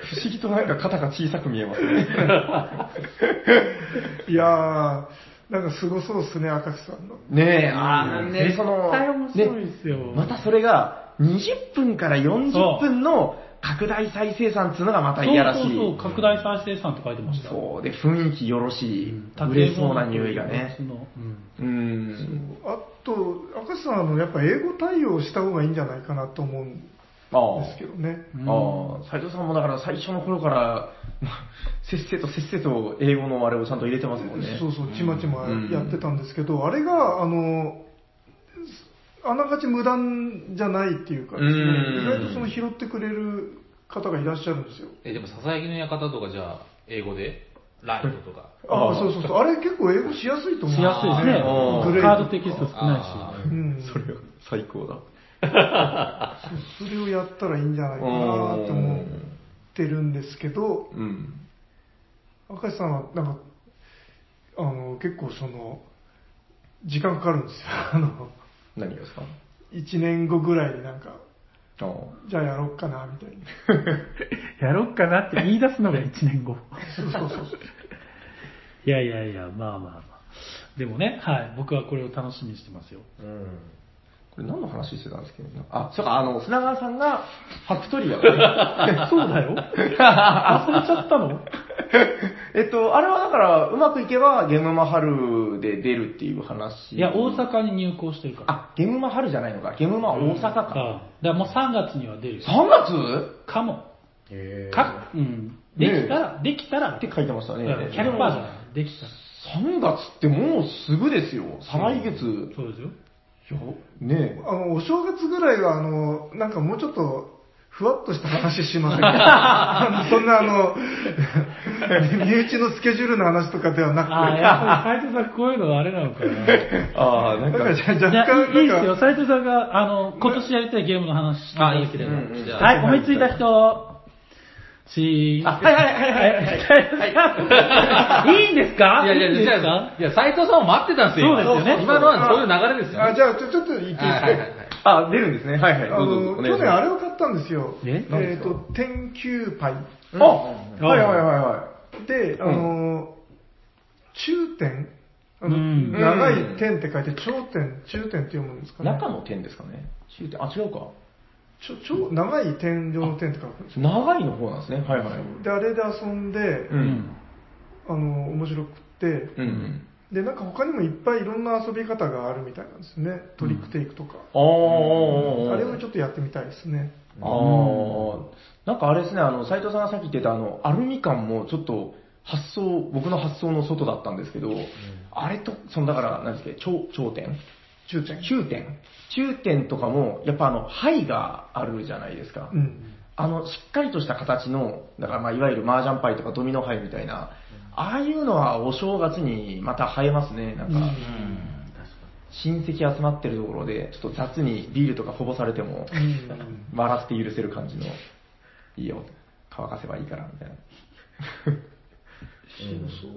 不思議となんか肩が小さく見えますね。いやー、なんかすごそうっすね、赤木さんの。ねえ、ああ、ね、絶その、対面白いですよ。ねまたそれが、20分から40分の拡大再生産っていうのがまたいやらしい。そうそうそう、拡大再生産って書いてました。そうで、雰囲気よろしい、うん売れそうな匂いがね。うんうん。あと、赤木さん、あの、やっぱ英語対応した方がいいんじゃないかなと思うんあですけどね。ああ、斉藤さんもだから最初の頃から、まあせっせとせっせと英語のあれをちゃんと入れてますもんね。そうそう、ちまちまうんやってたんですけど、あれが、あの、あながち無断じゃないっていうかですね、うん意外とその拾ってくれる方がいらっしゃるんですよ。え、でも、ささやきの館とかじゃあ、英語で、ライトとか。あああそうそうそう。あれ結構英語しやすいと思う。しやすいですねあーグレー。カードテキスト少ないあし。うん。それは最高だ。それをやったらいいんじゃないかなと思ってるんですけど、うん。赤石さんはなんか、あの、結構その、時間かかるんですよ。[laughs] あの、何がですか？1年後ぐらいになんか、あじゃあやろっかな、みたいな。[laughs] やろっかなって言い出すのが1年後。そうそうそう。[laughs] いやいやいや、まあまあまあ。でもね、はい、僕はこれを楽しみにしてますよ。うん。これ何の話してたんですけどね。あ、そうか、あの、砂川さんがファクトリア。[laughs] そうだよ。忘れちゃったの？[laughs] えっと、あれはだから、うまくいけば、ゲームマ春で出るっていう話。いや、大阪に入校してるから。あ、ゲームマ春じゃないのか。ゲームマ大阪か。ああだからもう3月には出るよ。3月？かも。へーか、うん。できたら、できたら、って書いてましたね。100%じゃない。できたら。3月ってもうすぐですよ。再来月。いそうですよ。や、ねえ。あの、お正月ぐらいは、あの、なんかもうちょっと、ふわっとした話しませんか？[laughs] そんなあの、[laughs] 身内のスケジュールの話とかではなくて、ああ、やっぱり斉藤さんこういうのがあれなのかな。[laughs] ああ、なんか、なんかじゃじゃあ、若干いいいいですよ。なんか、斉藤さんが、あの、今年やりたいゲームの話していただければ。あいいですねはい、思いついた人。しー。あはいはいはいはいはい。いいんですか？いやいや、いいんじゃですか？あ、いや、斎藤さんを待ってたんですよ。そうですよね今のはそういう流れですよね。あ、じゃあ、ちょ、ちょっと言っていいですか、はいはいはいはいあ、出るんですね。はいはい。あの。去年あれを買ったんですよ。え？何ですか？えっと、天球パイ。あ、はいはいはいはで、あの、中点？あのうん長い点って書いて、頂点、中点って読むんですかい。ね。中の点ですかね。中点、あ、違うか。ちょ、ちょ、長い天井の点って書くんですよ。長いの方なんですね。はいはい。で、あれで遊んで、うん。あの、面白くって、うんうん。で、なんか他にもいっぱいいろんな遊び方があるみたいなんですね。トリックテイクとか。あーあれをちょっとやってみたいですね。ああ、なんかあれですね、あの、斉藤さんがさっき言ってたあの、アルミ缶もちょっと発想、僕の発想の外だったんですけど、あれと、そのだから、何ですか、頂頂点中点。中点中点とかも、やっぱあの、牌があるじゃないですか。うん。あの、しっかりとした形の、だからまあ、いわゆる麻雀牌とかドミノ牌みたいな、ああいうのはお正月にまた映えますね、なんか。うん親戚集まってるところで、ちょっと雑にビールとかこぼされても、うん笑って許せる感じの、いいよ、乾かせばいいから、みたいな。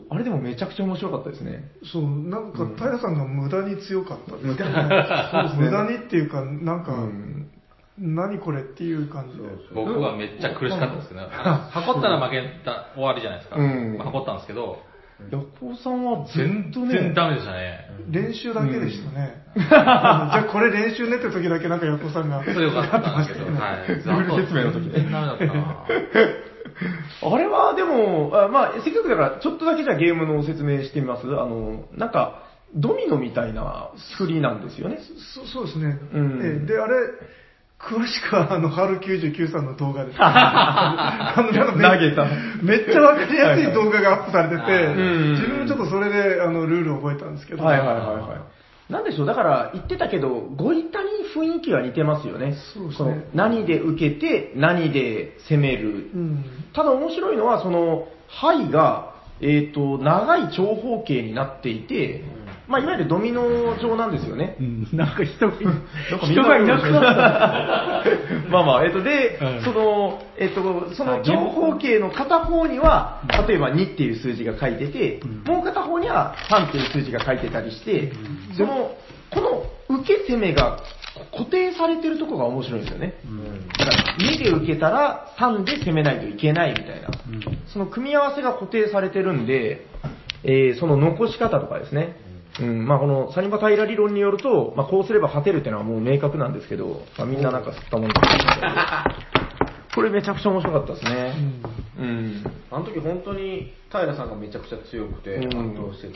あれでもめちゃくちゃ面白かったですね。そう、なんか平さんが無駄に強かった [laughs] ですね。無駄無駄にっていうか、なんか、うん何これっていう感じで。僕はめっちゃ苦しかったですけど、[laughs] 箱ったら負けた終わりじゃないですか。うん箱ったんですけど、ヤコウさんはず全っとね、然ダメでしたね。練習だけでしたね。じゃあこれ練習ねって時だけなんか横さんが。それよかったんですけど、はい。ルール説明の時ね全然ダメだったなあれはでも、あまあ、せっかくだから、ちょっとだけじゃあゲームの説明してみますあの、なんか、ドミノみたいな作りなんですよね。そそうですね。うんええで、あれ、詳しくは、あの、春99さんの動画です。[laughs] あの、投げためっちゃわかりやすい動画がアップされてて、うん自分もちょっとそれで、あの、ルールを覚えたんですけど。はいはいはいはい。なんでしょう、だから言ってたけど、ゴリタに雰囲気は似てますよね。そうですねの何で受けて、何で攻める。うん。ただ面白いのは、その、牌が、えっ、と、長い長方形になっていて、まあ、いわゆるドミノ状なんですよね。うん、なんか人が、人がいなくなった。まあまあ、えっ、と、で、うんその、えっ、と、その長方形の片方には、例えば2っていう数字が書いてて、もう片方には3っていう数字が書いてたりして、その、この受け攻めが固定されてるとこが面白いんですよね。だから、2で受けたら3で攻めないといけないみたいな。その組み合わせが固定されてるんで、えーその残し方とかですね。うん、まあこのサニバタイラ理論によると、まあこうすれば勝てるっていうのはもう明確なんですけど、まあみんななんか吸ったもんこれめちゃくちゃ面白かったですね。うん。あの時本当に平さんがめちゃくちゃ強くて圧うん倒してて、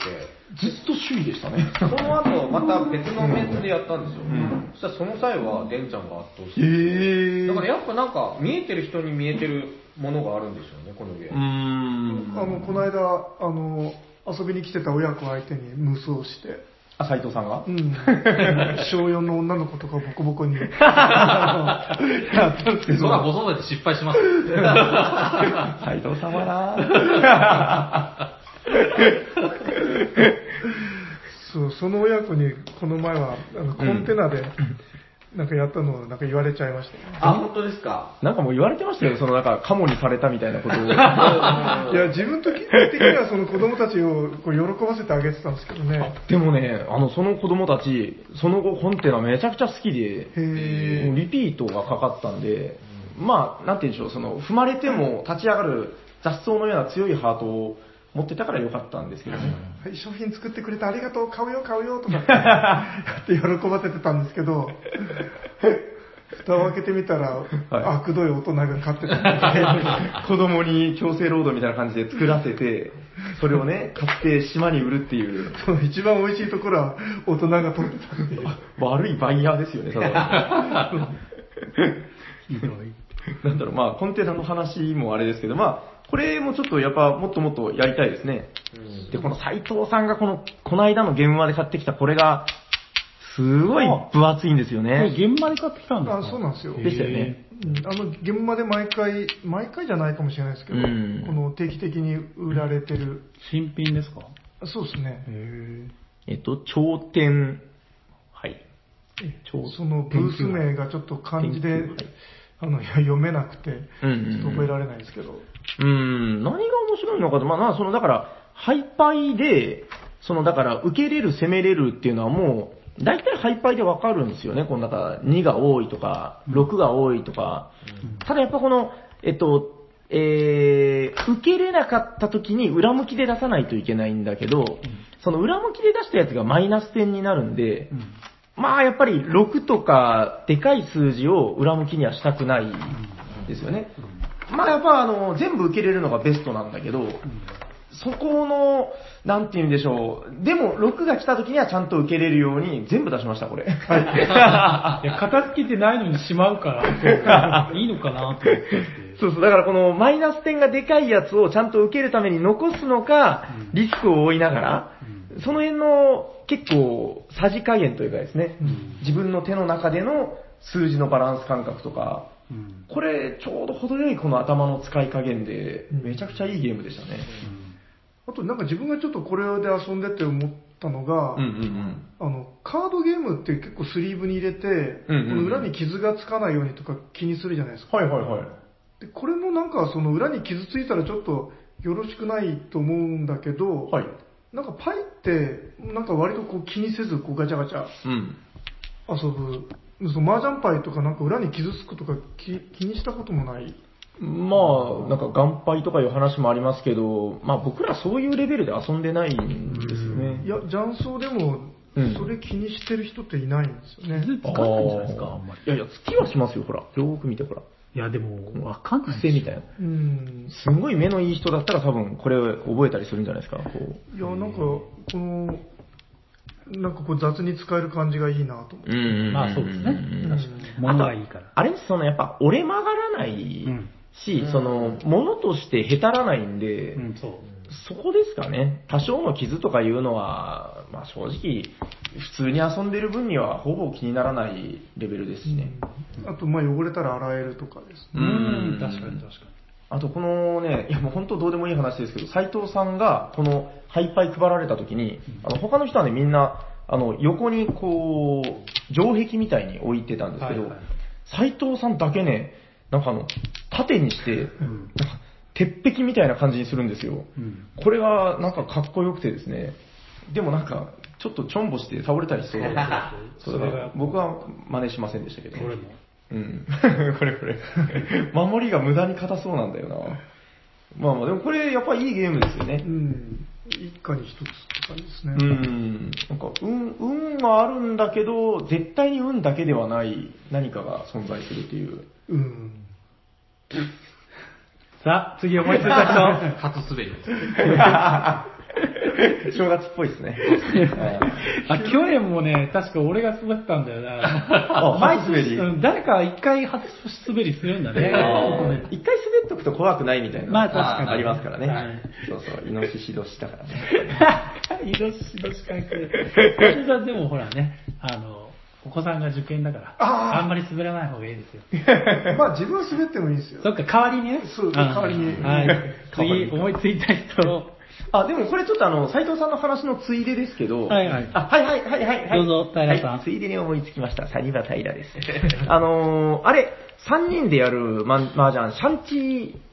ずっと首位でしたね。その後また別のメンツでやったんですよ、んそしたらその際はデンちゃんが圧倒して、へだからやっぱなんか見えてる人に見えてるものがあるんでしょうねこのゲーうム、ん。あの、この間、あの、遊びに来てた親子相手に無双して、あ、斎藤さんが？うん。小4の女の子とかボコボコに、あ [laughs] のやったんですけど、そらご存知で失敗します。[laughs] 斎藤さんはな。そう、その親子にこの前は、あの、コンテナで、なんかやったのをなんか言われちゃいましたね。あ本当ですか？なんかもう言われてましたよ、そのなんか、カモにされたみたいなことを。[laughs] いや、自分的的にはその子供たちをこう喜ばせてあげてたんですけどね。でもね、あの、その子供たち、その後コンテナめちゃくちゃ好きで、へもうリピートがかかったんで、まあ、なんて言うんでしょう、その、踏まれても立ち上がる雑草のような強いハートを持ってたからよかったんですけどね。はい、商品作ってくれてありがとう、買うよ、買うよ、とかって。やって喜ばせてたんですけど、蓋を開けてみたら、はい。悪どい大人が買ってたんで、[laughs] 子供に強制労働みたいな感じで作らせて、それをね、買って島に売るっていう、その一番美味しいところは大人が取ってたっていう。悪いバイヤーですよね、ただ。[laughs] なんだろう、まあ、コンテナの話もあれですけど、まあ、これもちょっとやっぱもっともっとやりたいですね。で、この斎藤さんがこの、この間の現場で買ってきたこれが、すごい分厚いんですよこれね。現場で買ってきたんですか？あそうなんですよ。でしたよね。うん。あの、現場で毎回、毎回じゃないかもしれないですけど、うん。この定期的に売られてる、新品ですか？そうですね。えっと、頂点、はい。頂そのブース名がちょっと漢字で、あの、いや読めなくて、うんうんうん。ちょっと覚えられないですけど、うん、うん何が面白いのかと、まあ、まあ、その、だから、ハイパイで、その、だから、受けれる、攻めれるっていうのはもう、大体ハイパイでわかるんですよね。このなんか2が多いとか、6が多いとか。ただやっぱこの、えっと、えー、受けれなかった時に裏向きで出さないといけないんだけど、その裏向きで出したやつがマイナス点になるんで、まあやっぱり6とかでかい数字を裏向きにはしたくないですよね。まあやっぱあの、全部受けれるのがベストなんだけど、そこの、なんて言うんでしょう。でも、6が来た時にはちゃんと受けれるように全部出しました、これ。い。[laughs] や、片付けてないのにしまうから、いいのかなと思って。そうそう、だからこのマイナス点がでかいやつをちゃんと受けるために残すのか、リスクを負いながら、その辺の結構さじ加減というかですね、自分の手の中での数字のバランス感覚とか、うんこれちょうど程よいこの頭の使い加減で、めちゃくちゃいいゲームでしたね。あとなんか自分がちょっとこれで遊んでて思ったのが、うんうんあの、カードゲームって結構スリーブに入れて、うんうんうんこの裏に傷がつかないようにとか気にするじゃないですか。はいはいはい。でこれもなんかその裏に傷ついたらちょっとよろしくないと思うんだけど、はい。なんかパイって、なんか割とこう気にせずこうガチャガチャうん。その麻雀パイとかなんか裏に傷つくとか気気にしたこともない。まあ、なんか、眼配とかいう話もありますけど、まあ僕らそういうレベルで遊んでないんですよね。いや、雀荘でもうんそれ気にしてる人っていないんですよね。傷つかないんじゃないですか、あんまり。いやいや、月はしますよ、ほら。よーく見て、ほら。いや、でも、わかんない。癖みたいな。うん。すんごい目のいい人だったら多分これ覚えたりするんじゃないですか。こういや、なんか、この、なんかこう雑に使える感じがいいなと思って。うんまあそうですね。うん確かに。物がいいから。あれそのやっぱ折れ曲がらないうんし、その、物としてへたらないんで、うん、そう。そこですかね。多少の傷とかいうのは、まあ正直、普通に遊んでる分にはほぼ気にならないレベルですしね。あと、まあ汚れたら洗えるとかですうね。ん、確かに確かあとこのね、いやもう本当どうでもいい話ですけど、斉藤さんがこのハイパイ配られた時に、あの他の人はねみんな、あの横にこう、城壁みたいに置いてたんですけどはいはい、斉、藤さんだけね、なんかあの、縦にして、に。うん。なんか鉄壁みたいな感じにするんですよ。うん。これがなんかかっこよくてですね、でもなんか、ちょっとちょんぼして倒れたりし [laughs] そうだそうだから僕は真似しませんでしたけど。うん。[laughs] これこれ。守りが無駄に硬そうなんだよな。まあまあ、でもこれやっぱりいいゲームですよねう。ん。一家に一つって感じですね。うん。なんか、運、運はあるんだけど、絶対に運だけではない何かが存在するっていう。うん。さあ、次思いついた人。初滑りです。[laughs] [laughs] 正月っぽいですね。[laughs] あ、去年もね、確か俺が滑ったんだよあな。[laughs] 毎初滑り？誰か一回初滑りするんだね。一回滑っとくと怖くないみたいな。まあ確かにありますからね。はいそうそう、イノシシ年だからね。イノシシの視界くれ。それはでもほらね、あの、お子さんが受験だから、あんまり滑らない方がいいですよ。まあ自分は滑ってもいいですよ。そっか、代わりにね。そう代わりにうんはい。代わり次、に思いついた人。あ、でもこれちょっとあの、斉藤さんの話のついでですけど、はいはいあ、はいはいはいはい、はい。どうぞ平さんはいついでに思いつきました。サニバ平です。あのー、あれ、3人でやるマン麻雀、シャンチ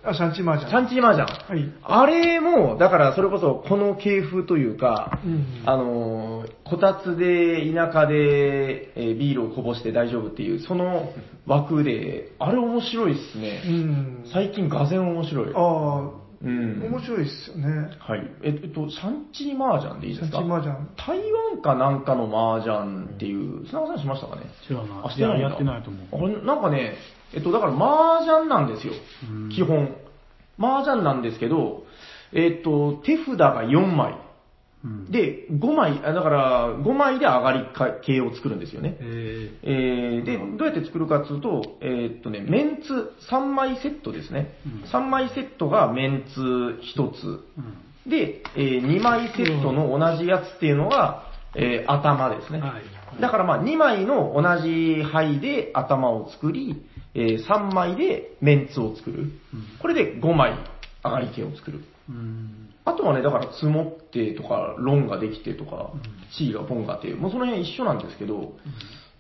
ー、あ、シャンチーマージャン。シャンチー麻雀。はい。あれも、だからそれこそこの系風というか、うんあのー、こたつで田舎で、えービールをこぼして大丈夫っていう、その枠で、あれ面白いっすうね。ん。最近がぜん面白い。ああ、うん。面白いですよね。はい。えっと、シャンチー麻雀でいいシャンですか？チーマージャン。台湾かなんかの麻雀っていう、砂川さんしましたかね？知らないあ、してないややってないと思うあれなんかね、えっと、だから麻雀なんですようん。基本。麻雀なんですけど、えっと、手札が4枚。うん、で、5枚、あだから5枚で上がり系を作るんですよね。ええー、で、どうやって作るかっていうと、えーっとね、メンツ3枚セットですね。うん3枚セットがメンツ1つ。ーうんで、え2枚セットの同じやつっていうのが、えー頭ですね。はい。だからまあ2枚の同じ牌で頭を作り、え3枚でメンツを作る。うんこれで5枚上がり系を作る。うん。あとはね、だから積もってとか、ロンができてとか、チーだポンだって、もうその辺一緒なんですけど、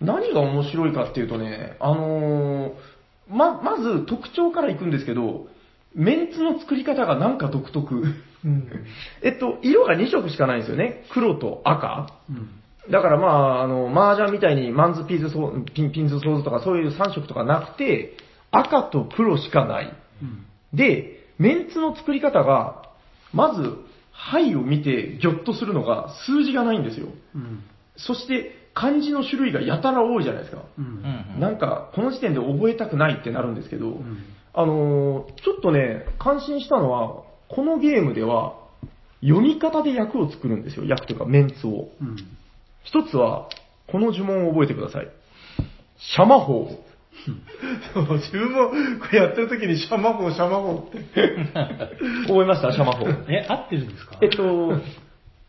何が面白いかっていうとね、あのーま、まず特徴からいくんですけど、メンツの作り方がなんか独特。うん。[laughs] えっと、色が2色しかないんですよね。黒と赤。うん。だからまあ、あの、麻雀みたいにマンズピンズソーピン、ピンズソーズとかそういう3色とかなくて、赤と黒しかない。うん。で、メンツの作り方が、まず、牌を見てギョッとするのが数字がないんですよ。うん。そして、漢字の種類がやたら多いじゃないですか。う。うんん。なんか、この時点で覚えたくないってなるんですけど、うん。あのーちょっとね、感心したのは、このゲームでは、読み方で役を作るんですよ。役というか、メンツを。うん。一つは、この呪文を覚えてください。シャマ法。そう自分もこれやってる時にシャマホー、シャマホーって。[laughs] 覚えました？シャマ法。え、合ってるんですか？えっと、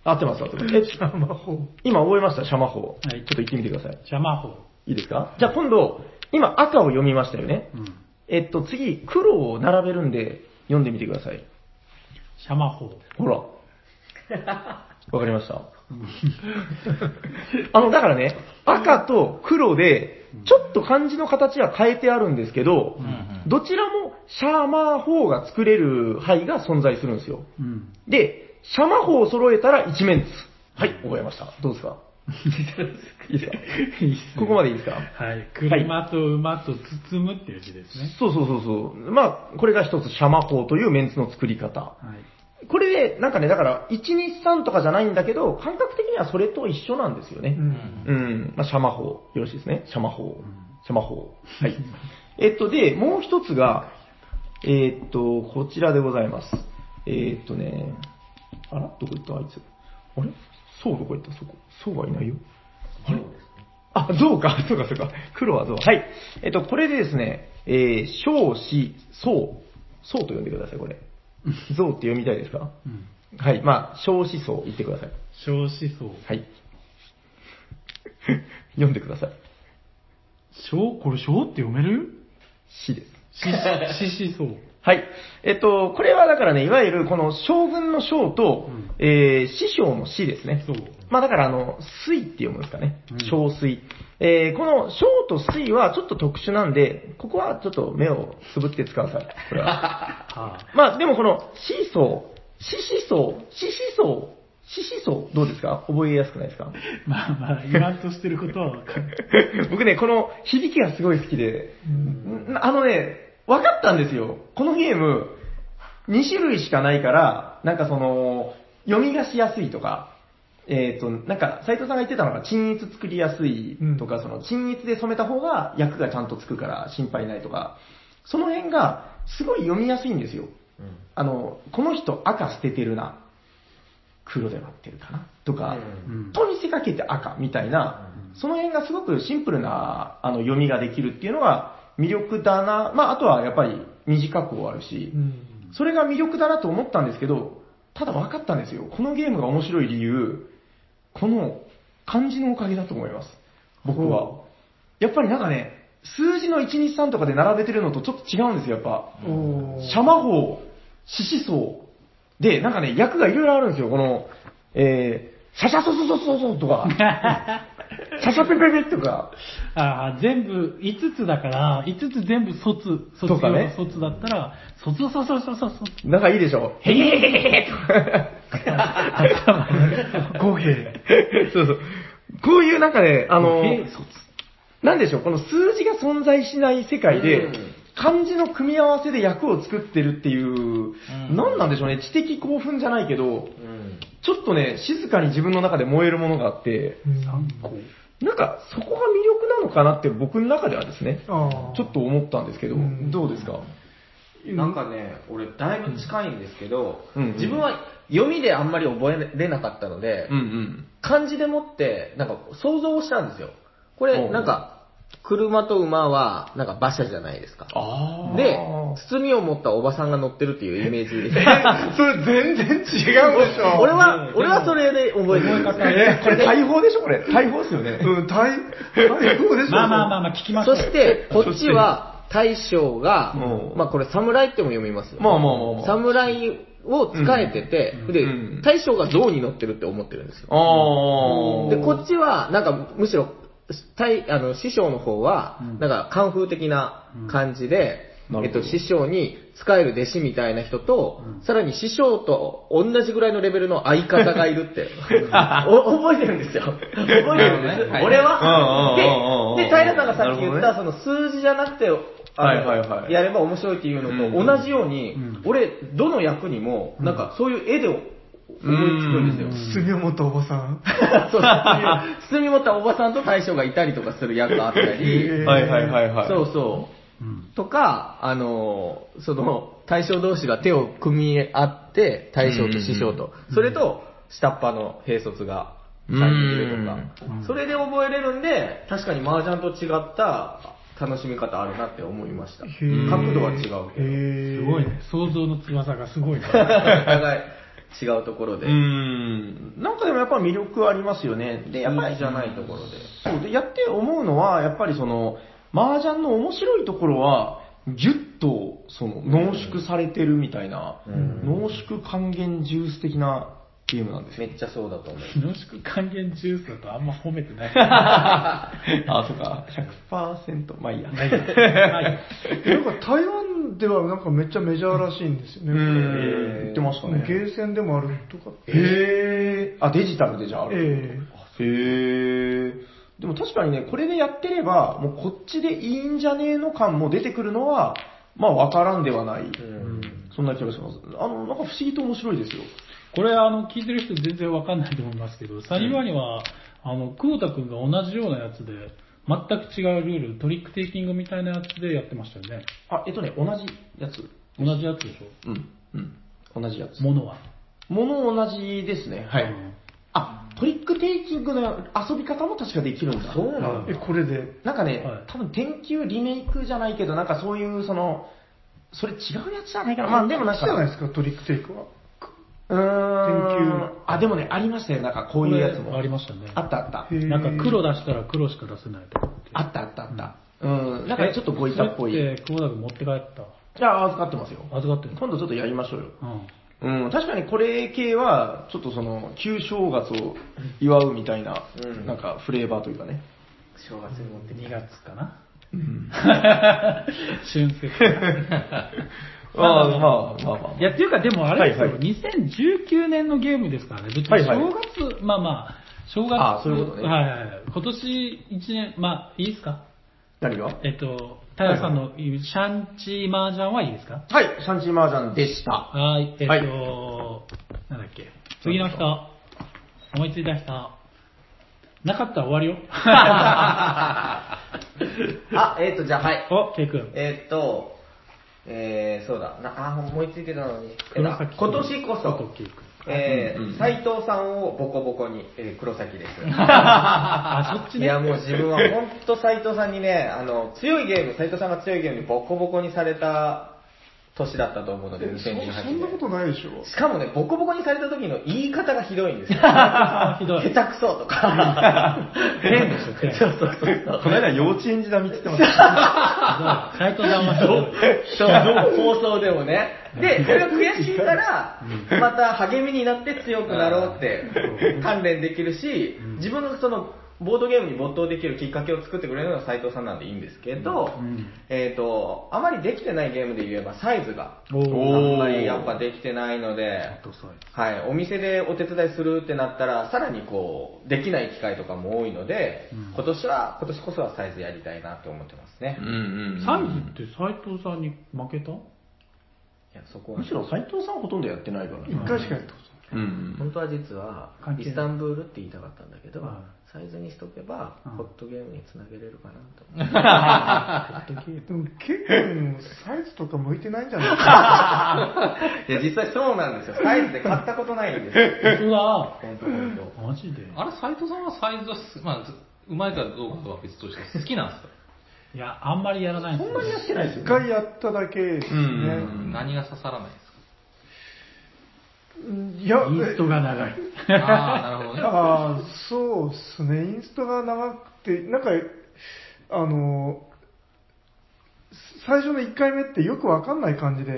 合ってます、合ってます。えシャマホー。今覚えました？シャマ法。はいちょっと言ってみてください。邪魔法。いいですか？じゃあ今度、今赤を読みましたよね。うん。えっと、次、黒を並べるんで、読んでみてください。邪魔法。ほら。わかりました？[laughs] あの、だからね、赤と黒で、ちょっと漢字の形は変えてあるんですけど、うんどちらもシャーマー法が作れる牌が存在するんですよ。うん。で、シャマ法を揃えたら一面図。はい、覚えました。どうですか？いいですかいいっすねここまでいいですか？はい。車と馬と包むっていう字ですね。そうそうそうそう。まあ、これが一つシャマ法というメンツの作り方。はい。これで、なんかね、だから、1、2、3とかじゃないんだけど、感覚的にはそれと一緒なんですよね。うん。まあ、シャマ法。よろしいですね。シャマ法。シャマ法。はい。えっと、で、もう一つが、えっと、こちらでございます。えっとね、あら？どこ行ったあいつ？あれ？そうどこ行った？そこ。そうはいないよ。あれ？あ、象か。[laughs] そうか、そうか。黒は象。はい。えっと、これでですね、えー、小子、層。層と読んでください、これ。象って読みたいですか？うん。はい。まあ、小子層言ってください。小思想。はい。[laughs] 読んでください。小、これ小って読める？死です。し、し思想。はい。えっと、これはだからね、いわゆるこの将軍の将と、うんえー師匠の師ですね。そう。まあだからあの、水って読むんですかねうん。小水。えーこの将と水はちょっと特殊なんで、ここはちょっと目をつぶって使うさい。これは。[laughs] はまあでもこの、シーソー、シシソー、シシソー、シシソー、どうですか？覚えやすくないですか？あ、[laughs] まあまあ、言わんとしてることはわかる。[laughs] 僕ね、この響きがすごい好きで、んあのね、分かったんですよ。このゲーム、2種類しかないから、なんかその、読みがしやすいとか、えっ、と、なんか、斉藤さんが言ってたのが、鎮一作りやすいとか、その、鎮一で染めた方が役がちゃんとつくから心配ないとか、その辺が、すごい読みやすいんですよ。あの、この人赤捨ててるな。黒で割ってるかな。とか、うん。と見せかけて赤みたいな、その辺がすごくシンプルなあの読みができるっていうのが魅力だな。まあ、あとはやっぱり二次加工あるし、それが魅力だなと思ったんですけど、ただ分かったんですよ。このゲームが面白い理由、この漢字のおかげだと思います。僕は。やっぱりなんかね、数字の1、2、3とかで並べてるのとちょっと違うんですよ、やっぱ。シャマ法、獅子層。で、なんかね、役がいろいろあるんですよ。この、えー、シャシャソソソソソとか、[laughs] シャシャペペペとか、ああ、全部、5つだから、5つ全部卒、卒業とかねの卒だったら、卒卒卒卒卒。なんかいいでしょ。へへへへへとか。[laughs] 語弊。そうそう。こういうなんかね、あの。なんでしょう、この数字が存在しない世界でうん、漢字の組み合わせで役を作ってるっていう、ん。なんなんでしょうね、知的興奮じゃないけど、うん。ちょっとね、静かに自分の中で燃えるものがあって、なんかそこが魅力なのかなって僕の中ではですね、あちょっと思ったんですけどうん、どうですか？なんかね、俺だいぶ近いんですけど、うん。自分は読みであんまり覚えれなかったので、うんうん。漢字でもって、なんか想像したんですよ。これ、おうなんか、車と馬は、なんか馬車じゃないですか。あで、包みを持ったおばさんが乗ってるっていうイメージです。それ全然違うでしょ。[laughs] 俺は、俺はそれで覚えてるんですよ。[laughs] え、これ大砲でしょこれ。大砲ですよね。うん、大、大丈夫でしょ。まあまあまあまあ、聞きましょ。そうして、こっちは、大将がうん、まあこれ侍っても読みますよ。まあまあまあまあ侍を使えてて、でうん、大将が象に乗ってるって思ってるんですよ。で、こっちは、なんか、むしろ、大あの師匠の方はうん、なんか、カンフー的な感じで、えっと、師匠に使える弟子みたいな人と、さらに師匠と同じぐらいのレベルの相方がいるって、[laughs] [laughs] お覚えてるんですよ。覚えてるんです。はい。俺うんうんうんうんうん。は、で、で、平さんがさっき言った、その数字じゃなくて、あのはいはいはい。やれば面白いっていうのと同じように、うん。俺、どの役にも、なんかそういう絵で思いつくんですよ。墨を持ったおばさん。[laughs] そう、包み持ったおばさんと大将がいたりとかする役あったり、はいはいはいはい。そうそう。うん。とか、あの、その、大将同士が手を組み合って、大将と師匠と、それと、下っ端の兵卒が3人いるとかうん、それで覚えれるんで、確かに麻雀と違った楽しみ方あるなって思いました。角度は違うけど、へすごいね。想像の翼がすごいね。[laughs] お互い違うところでうー、ん。なんかでもやっぱ魅力ありますよね。で、やっぱりじゃないところで。そうで、やって思うのは、やっぱりその、麻雀の面白いところは、ぎゅっと、その、濃縮されてるみたいな、うん濃縮還元ジュース的なゲームなんですよ。めっちゃそうだと思う。濃縮還元ジュースだとあんま褒めてない。[laughs] あ、そっか、100%、まあいいや。ないはい [laughs] なんか台湾ではなんかめっちゃメジャーらしいんですよね。うん言ってましたねゲーセンでもあるとか。へー。あ、デジタルでじゃあある。えへー。でも確かにね、これでやってれば、もうこっちでいいんじゃねえの感も出てくるのは、まあわからんではない。うんそんな気がします。あの、なんか不思議と面白いですよ。これ、あの、聞いてる人全然わかんないと思いますけど、サニバには、あの、久保田くんが同じようなやつで、全く違うルール、トリックテイキングみたいなやつでやってましたよね。あ、えっとね、同じやつ。同じやつでしょ？うん。うん。同じやつ。ものは？もの同じですね。はい。うんあ、トリックテイキングの遊び方も確かできるんだ。そうなんえ、これで？なんかね、はい多分天球リメイクじゃないけど、なんかそういう、その、それ違うやつじゃないかな。まあでもなんか、じゃないですか、トリックテイクは。うーん天球。あ、でもね、ありましたよ。なんかこういうやつも。ありましたね。あったあった。なんか黒出したら黒しか出せないとかあったあったあった。うん。なんかちょっとゴイタっぽい。いそれって久保田くん持って帰った？や、預かってますよ。預かってるの？今度ちょっとやりましょうよ。うん。うん、確かにこれ系は、ちょっとその、旧正月を祝うみたいな、うんなんかフレーバーというかね。正月に持ってき2月かな？うん。[laughs] 春節。[laughs] まあまあまあまあ。いや、っていうか、でもあれですよ、はいはい2019年のゲームですからね。別にはいはい正月、まあまあ、正月、あそういうことねはいはいはい。今年1年、まあ、いいですか？何が？えっと、平さんの言うシャンチー麻雀はいいですか？はい、シャンチーマージャンでした。はい、えっと、はいなんだっけ、次の人、思いついた人、なかったら終わりよ。[laughs] あ、えっ、と、じゃあ、はい。お、ケイ君。えっ、と、えー、そうだ。なあ、思いついてたのに。え黒崎今年こそ、ケイ君。えうんうんー、斎藤さんをボコボコに、えー黒崎です。[laughs] あ、そっちね。いや、もう自分は本当斎藤さんにね、あの、強いゲーム、斎藤さんが強いゲームにボコボコにされた年だったと思うので、そそ2018んなこと年。ないでしょ。しかもね、ボコボコにされた時の言い方がひどいんですよ。[laughs] ひどい。下手くそとか。[laughs] 変でしょ、変。そうそうそう。この間幼稚園児並みって言ってました。斎藤さんはひどい。[laughs] そう、放送でもね。で、それが悔しいから、また励みになって強くなろうって関連できるし、自分のその、ボードゲームに没頭できるきっかけを作ってくれるのが斉藤さんなんでいいんですけど、うん。えっ、と、あまりできてないゲームで言えばサイズがおあーんまりやっぱできてないので、はい、お店でお手伝いするってなったら、さらにこう、できない機会とかも多いので、うん。今年は、今年こそはサイズやりたいなって思ってますね。うんうんサイズって斎藤さんに負けた？いや、そこは。むしろ斎藤さんほとんどやってないからね。一回しかやったこうん本当は実はイスタンブールって言いたかったんだけど、はいサイズにしとけば、うんホットゲームにつなげれるかなと思って。[laughs] と。でも結構、サイズとか向いてないんじゃない？ですか。いや、実際そうなんですよ。サイズで買ったことないんですよ。本当だ。本当本当。マジで？あれ、斎藤さんはサイズはす、まあ、ずうまいかどうかは別として好きなんですか？いや、あんまりやらないんですよ。そんなにやってないです一よね。回やっただけですね。うん何が刺さらないですうんいや、インストが長い。かああ、[laughs] なるほどね。ああ、そうですね。インストが長くて、なんか、あの、最初の1回目ってよくわかんない感じで、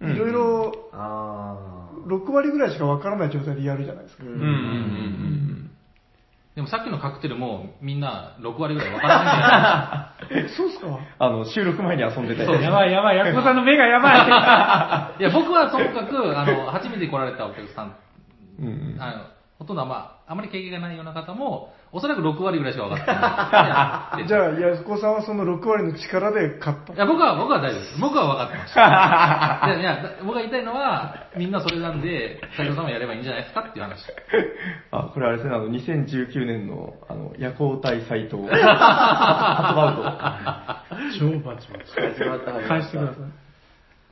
うんいろいろあ6割ぐらいしかわからない状態でやるじゃないですか。ー。うんうんうんうん。でもさっきのカクテルもみんな6割ぐらい分からないんじゃないえ、[laughs] そうっすか？あの、収録前に遊んでたそう。り。やばいやばい、ヤコさんの目がやばい。いや、僕はともかく、あの、初めて来られたお客さん、うんうん。あの、ほとんどはまあ、あまり経験がないような方も、おそらく6割ぐらいしか分かってない。[laughs] じゃあ、安子さんはその6割の力で勝ったい。や、僕は、僕は大丈夫です。僕は分かってました。[laughs] いや、いや僕が言いたいのは、みんなそれなんで、斉藤さんもやればいいんじゃないですかっていう話。あ、これあれですね、あの、2019年の、あの、夜行隊サイト、[laughs] 初バ超バチバチ。返してください。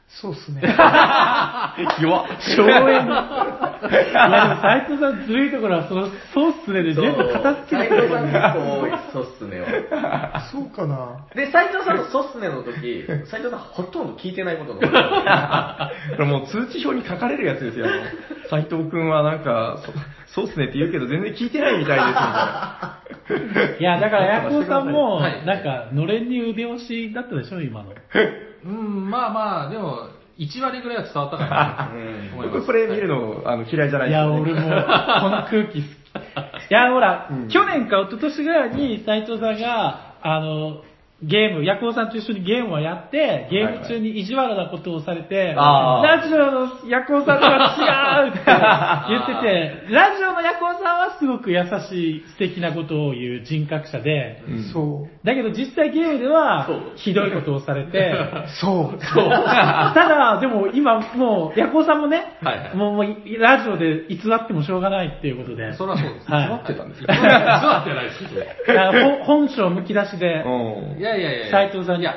そうっすね。[laughs] 弱っ。省エネ。[laughs] いや、でも斉藤さんずるいところは、その、そうっすねで全部片付け斉て藤さん結構多い、そうっすねは。そうかな。で、斉藤さんのそうっすねの時、[laughs] 斉藤さんほとんど聞いてないことの多い。これもう通知表に書かれるやつですよ。あの斉藤くんはなんか、そそうっすねって言うけど全然聞いてないみたいですみたいな。いや、だから、ヤコさんも、はいなんか、のれんに腕押しだったでしょ、今の。うん、まあまあ、でも、1割ぐらいは伝わったかなと思います。[laughs] 僕これ見るのあの嫌いじゃないいや、ですよね俺も、この空気好き。[laughs] いや、ほら、うん去年か一昨年ぐらいに斉藤さんが、あの、ゲーム、ヤコウさんと一緒にゲームをやって、ゲーム中に意地悪なことをされて、あー。ラジオのヤコウさんとは違うって [laughs] 言ってて、ラジオのヤコウさんはすごく優しい、素敵なことを言う人格者で、うん。そう。だけど実際ゲームではひどいことをされて、[laughs] そう。そう。ただ、でも今もう、ヤコウさんもね、はいはい。もうもうラジオで偽ってもしょうがないっていうことで、それはそうです。はい。偽ってたんです実は [laughs] ってないです本性むき出しで、うん。いやいやいや斉藤さんにいや、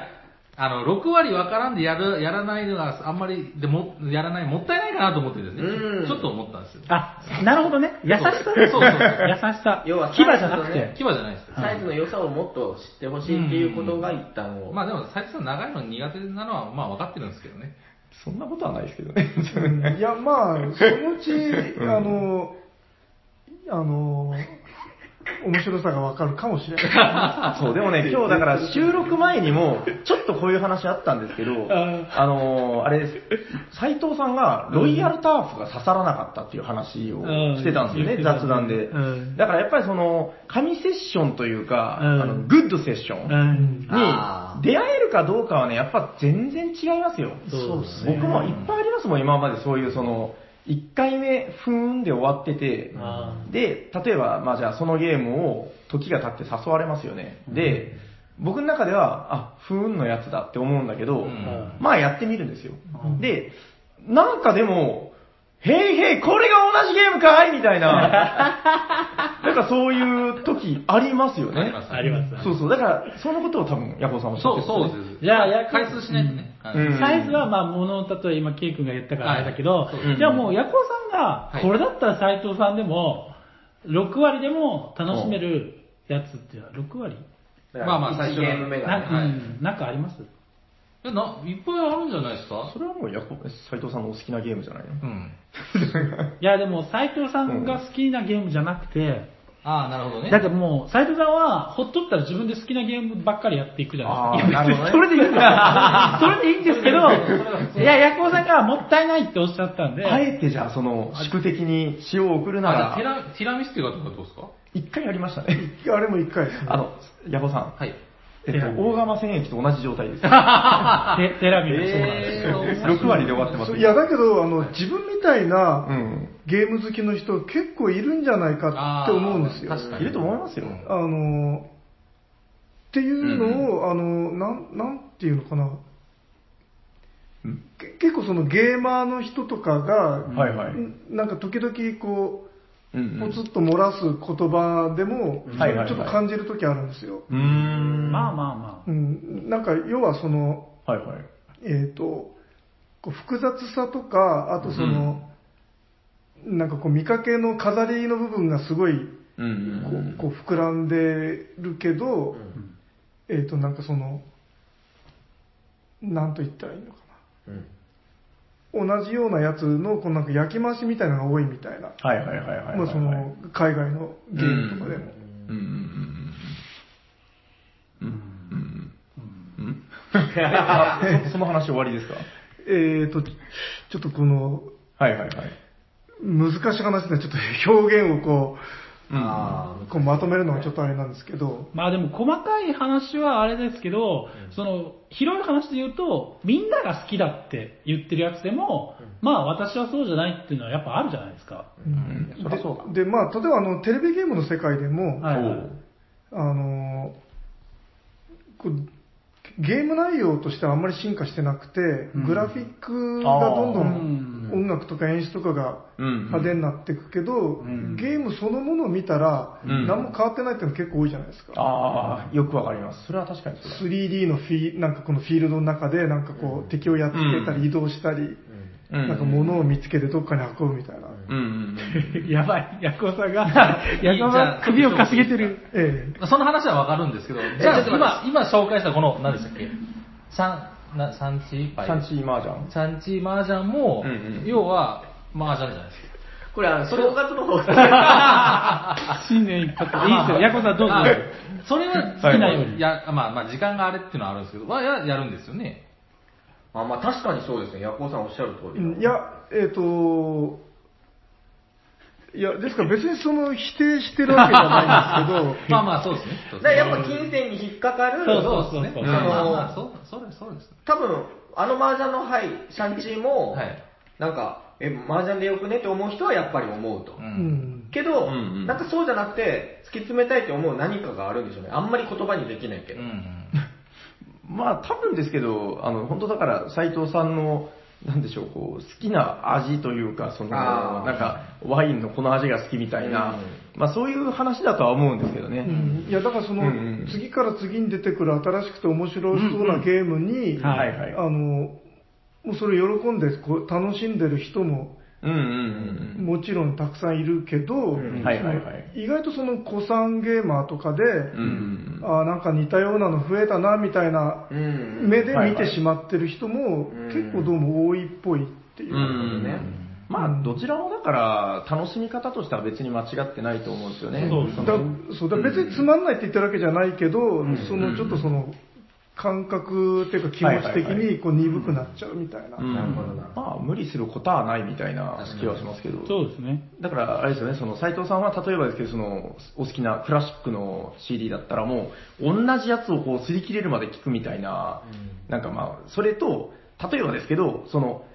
あの、6割わからんでやる、やらないのがあんまり、でも、やらない、もったいないかなと思ってですねうん、ちょっと思ったんですよ。あ、なるほどね。優しさそうそうそう優しさ。要は牙じゃなくて。牙じゃないですよ。サイズの良さをもっと知ってほしいっていうことが一旦を。まあでも、斉藤さん長いの苦手なのは、まあ分かってるんですけどね。そんなことはないですけどね。いや、まあ、そのうち、あの、あの、面白さがわかるかもしれない。[laughs] そう、でもね、[laughs] 今日だから収録前にも、ちょっとこういう話あったんですけど、[laughs] あのー、あれです、斉藤さんがロイヤルターフが刺さらなかったっていう話をしてたんですよね、うん雑談で。うん。だからやっぱりその、神セッションというか、うん。あのグッドセッションに出会えるかどうかはね、やっぱ全然違いますよ。そうですね。僕もいっぱいありますもん、今までそういうその、1回目、ふーんで終わってて、あで、例えば、まあじゃあそのゲームを時が経って誘われますよね。で、僕の中では、あ、ふーんのやつだって思うんだけど、うんまあやってみるんですよ。うんで、なんかでも、へいへい、これが同じゲームかいみたいな、[laughs] なんかそういう時ありますよね。あります。あります。そうそう。だから、そのことを多分、ヤコウさんおっし。ゃってそう、そうです。じゃあや回数しないとね。はいうん。サイズはまあ物の例え今ケイ君が言ったからあれだけど、はい。じゃあもうヤコウさんがはい。これだったら斉藤さんでも6割でも楽しめるやつっていうのは6割？まあまあ最初1ゲーム目なんか、がね。うん。なんかあります？えな、いっぱいあるんじゃないですか？それはもうヤコ斉藤さんのお好きなゲームじゃないの？うん。[laughs] いやでも斉藤さんが好きなゲームじゃなくて、ああ、なるほどね。だってもう斉藤さんはほっとったら自分で好きなゲームばっかりやっていくじゃないですか。あーなるほどね [laughs] それでいいんですよ。[laughs] それでいいんですけど、いや、ヤコウさんがもったいないっておっしゃったんで、あえてじゃあ、その、宿敵に塩を送るなあ、じゃあら、ティラ、ティラミスティがとかどうですか？一回やりましたね。あれも一回。あの、ヤコさん。はい。えっと、大釜戦役と同じ状態です。[laughs] テテラミがそうなんですよ。えー6割で終わってます。いや、だけど、あの、自分みたいなうん。ゲーム好きの人結構いるんじゃないかって思うんですよ。確かにいると思いますよ。あの、っていうのを、あの、なん、なんていうのかな。うんけ結構そのゲーマーの人とかが、はいはい。んなんか時々こう、ポツッと漏らす言葉でも、はいはいはいちょっと感じる時あるんですよ。うーん。まあまあまうん、なんか要はその、はいはい。えっ、と、こう複雑さとか、あとその、なんかこう見かけの飾りの部分がすごいうんうんこうこう膨らんでるけど、えっ、となんかその、なんと言ったらいいのか。同じようなやつの、こうなんか焼き増しみたいなのが多いみたいな。はいはいはいはいはい。まあその、海外のゲームとかでも。うんうんうんうん。うんうんうん。うんあそその話終わりですか？えっ、と、ちょっとこの、はいはいはい。難しい話でちょっと表現をこあこうまとめるのがちょっとあれなんですけど、まあでも細かい話はあれですけど、その広い話で言うと、みんなが好きだって言ってるやつでも、まあ私はそうじゃないっていうのはやっぱあるじゃないですか。うん。そりゃそうだ。で、まあ、例えばあのテレビゲームの世界でも、はい。はいあのこうゲーム内容としてはあんまり進化してなくて、うん。グラフィックがどんどん音楽とか演出とかがうん派手になっていくけど、んゲームそのものを見たら、うん何も変わってないっていうの結構多いじゃないですか。ああ、よくわかります。それは確かにそうだ。3D のフィなんかこのフィールドの中でなんかこう敵をやっつけたうんり移動したり、うんなんか物を見つけてどっかに運ぶみたいな。うんうんうん。[laughs] やばい、ヤクオさんが、ヤクオさん首をかしげてる。ええその話はわかるんですけど、じゃあちょっと待今、今紹介したこの、何でしたっけ？サン、なサンチーパイシャンチー麻雀。サンチー麻雀も、うんうん要は麻雀じゃないですか。あ。これ、あの、正月の方 [laughs] 新年一発で。いいですよ、ヤクオさんどうぞ。あそれは好きなように。や、まあまあ時間があれっていうのはあるんですけど、はややるんですよね。あ、まあ確かにそうですね。ヤコウさんおっしゃる通り。うんいや、えっ、と、いや、ですから別にその否定してるわけじゃないんですけど、[laughs] まあまあそうですね。だからやっぱ金銭に引っかかる、そうそうそうそうまあそう、そうです、そうです。多分、あの麻雀の、はい、シャンチーも、はい。なんか、え、麻雀でよくねって思う人はやっぱり思うと。う。うんん。けど、うんうんなんかそうじゃなくて、突き詰めたいって思う何かがあるんでしょうね。あんまり言葉にできないけど。うん。[laughs] まあ多分ですけど、あの、本当だから斉藤さんの、なんでしょう、こう、好きな味というか、その、なんか、ワインのこの味が好きみたいな、うん。まあそういう話だとは思うんですけどね。うん。いや、だからその、うんうん。次から次に出てくる新しくて面白そうなゲームに、はいはい。あの、もうそれ喜んでこう楽しんでる人もうんうんうんもちろんたくさんいるけど、ん。はいはいはい。意外とその古参ゲーマーとかで、うん。うんあーなんか似たようなの増えたなみたいなうん。目で見てしまってる人もうん結構どうも多いっぽいっていう。うん。ねまあ、どちらもだから、楽しみ方としては別に間違ってないと思うんですよね。そうだそうだ別につまんないって言ってるわけじゃないけど、ん。そのちょっとその感覚っていうか気持ち的にこう鈍くなっちゃうみたいな。うんなるほどなまあ、無理することはないみたいな気はしますけど。そうですね。だから、あれですよね、その斉藤さんは例えばですけど、その、お好きなクラシックの CD だったらもう、同じやつをこう、擦り切れるまで聴くみたいな、なんかまあ、それと、例えばですけど、その、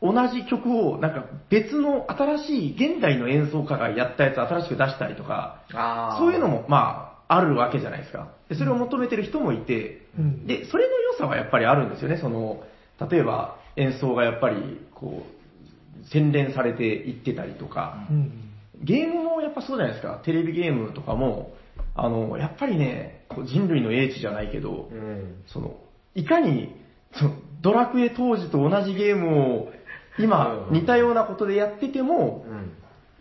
同じ曲を、なんか別の新しい現代の演奏家がやったやつ新しく出したりとか、そういうのも、まあ、あるわけじゃないですか。でそれを求めてる人もいて、うんで、それの良さはやっぱりあるんですよね。その、例えば演奏がやっぱり、こう、洗練されていってたりとか、うんゲームもやっぱそうじゃないですか。テレビゲームとかも、あの、やっぱりね、こう人類の英知じゃないけど、うん。その、いかに、その、ドラクエ当時と同じゲームを、今、うん似たようなことでやってても、うん。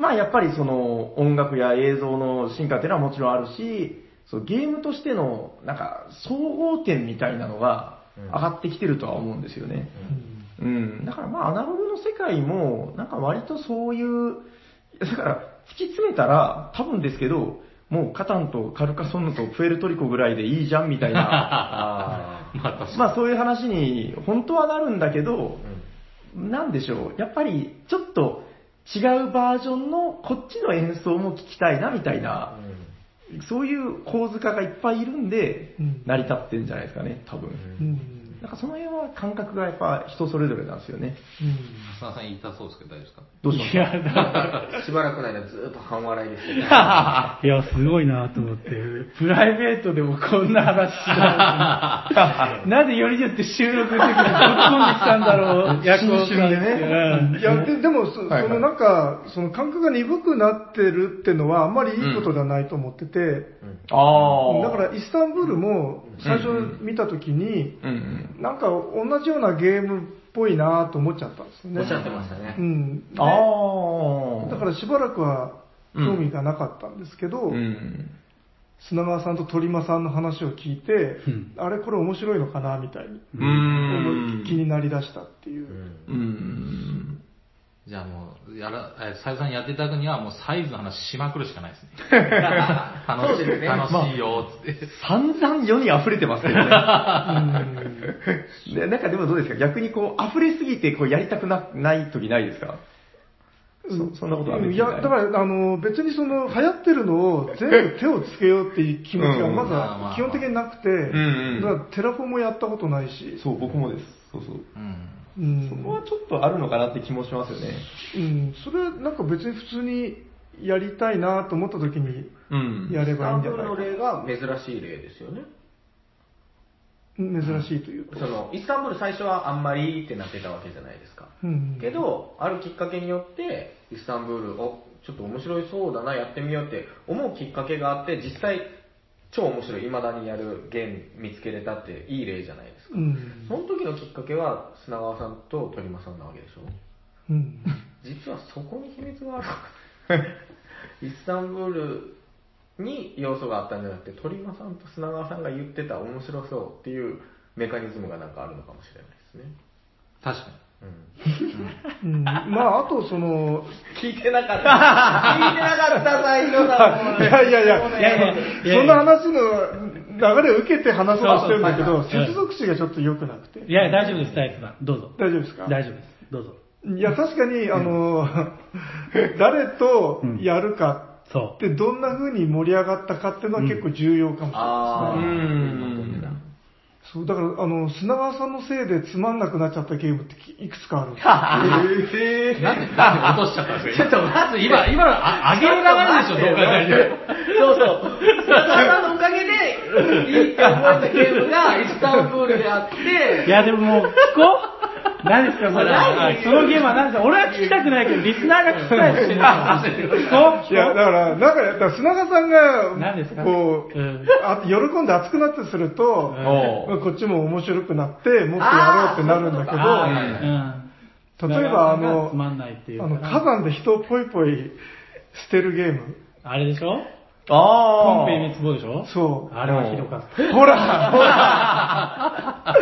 まあやっぱりその音楽や映像の進化っていうのはもちろんあるし、そうゲームとしてのなんか総合点みたいなのがうん上がってきてるとは思うんですよね。うん。だからまあアナログの世界もなんか割とそういう、だから突き詰めたら多分ですけど、もうカタンとカルカソンヌとプエルトリコぐらいでいいじゃんみたいな、[laughs] あまあ確かに。まあそういう話に本当はなるんだけどー、うんなんでしょう、やっぱりちょっと違うバージョンのこっちの演奏も聞きたいなみたいな、そういう構図家がいっぱいいるんでうん、成り立ってるんじゃないですかね、多分。うんなんかその辺は感覚がやっぱ人それぞれなんですよね。浅田さん言いたそうですけど大丈夫ですか？どうしますいや、だしばらくの間ずっと半笑いですけど。いや、すごいなと思って、プライベートでもこんな話しない。なぜよりによって収録の時にぶっ込んできたんだろう、ヤコウさん新春でねいや、ででもそ、はいはいそのなんか、その感覚が鈍くなってるってのはあんまりいいことではないと思ってて、ああ。だからイスタンブールも最初見たときに、うんうん。なんか同じようなゲームっぽいなと思っちゃったんですよね。おっしゃってましたねう。ん。でああ。だからしばらくは興味がなかったんですけど、うん。砂川さんと鳥間さんの話を聞いて、うんあれこれ面白いのかなみたいにうーん。気になりだしたっていう。うん。じゃあもう、やら、え、さゆさんにやっていただくにはもうサイズの話しまくるしかないですね。楽しい、ね楽しいよ、つって。散々世に溢れてますけどね。うんで [laughs] なんかでもどうですか？逆にこう、溢れすぎてこうやりたくなない時ないですか？そそんなことはないいや、だから、あの、別にその、流行ってるのを全部手をつけようっていう気持ちがうんまずまあまあは基本的になくて、んうんだからテラフォもやったことないし、そう、僕もです。そうそう。うん。うん、そこはちょっとあるのかなって気もしますよね。うん、それなんか別に普通にやりたいなと思った時にうん。やれイスタンばいいんじゃないブールの例が珍しい例ですよね。珍しいというと。その、イスタンブール最初はあんまりってなってたわけじゃないですか。うん、けど、あるきっかけによって、イスタンブール、お、ちょっと面白いそうだな、やってみようって思うきっかけがあって、実際、超面白い、未だにやるゲーム見つけれたっていい例じゃないですか。うん、その時のきっかけは、砂川さんと鳥間さんなわけでしょ？うん、実はそこに秘密がある。[laughs] イスタンブールに要素があったんじゃなくて、鳥間さんと砂川さんが言ってた面白そうっていうメカニズムがなんかあるのかもしれないですね。確かうん。うん、[laughs] まあ、あとその、聞いてなかった。聞いてなかった、斉藤さん。[laughs] いやいやいや、もうね。いやいやいやそんな話の流れを受けて話そうとしてるんだけど、接続詞がちょっと良くなくて。いや、大丈夫です、大夫さん。どうぞ。大丈夫ですか？大丈夫です。どうぞ。いや、確かに、あの、誰とやるかそってどんな風に盛り上がったかっていうのは結構重要かもしれないですね。うん。そう、だから、あの、砂川さんのせいでつまんなくなっちゃったゲームっていくつかあるんですよ。[laughs] えに。なんで、なんで落としちゃったんですか？ちょっとまず今、今のあ、上げるがないでしょ、どう考えても。そうそう。砂川さんのおかげで、いいって思えたゲームがイスタンブールであって、う。いや、でももう、聞こう何ですか、それ。何そのゲームは何ですか？俺は聞きたくないけど、リスナーが聞きたいですよ。[laughs] 聞こういや、だから、なんか、だから砂川さんが何ですか、こう、喜んで熱くなってすると、こっちも面白くなって、もっとやろうってなるんだけあど。例えばあのつまんないっていうあかの火山で人をポイポイ捨てるゲーム。あれでしょ？ああ。ポンペイ滅亡でしょ？そう。あれはひどかった。ほら、ほら、あ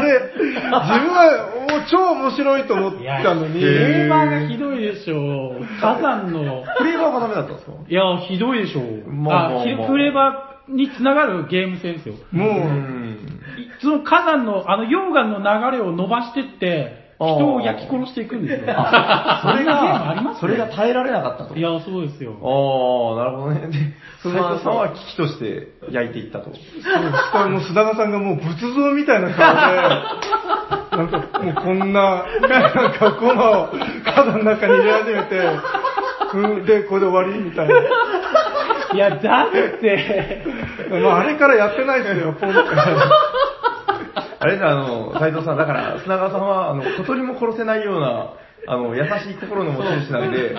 れ、自分はお超面白いと思ったのに、ゲーマーがひどいでしょ。火山の、フレーバーがダメだったんですか？いや、ひどいでしょ。まあまあまあひフレーバーにつながるゲーム性ですよ。もう、ん。その火山の、あの溶岩の流れを伸ばしてって、人を焼き殺していくんですよ。それが、すそれが耐えられなかったと。いや、そうですよ。ああ、なるほどね。で、そう斉藤さんは危機として焼いていったと。そうしかも砂川さんがもう仏像みたいな顔で、なんかもうこんな、なんかコマを火山の中に入れ始めて、うんで、これで終わりみたいな。いや、だって、まあ、あれからやってないですよ、ポンって。あれじゃあの、斉藤さん、だから、砂川さんは、あの、小鳥も殺せないような、あの、優しい心の持ち主なんで、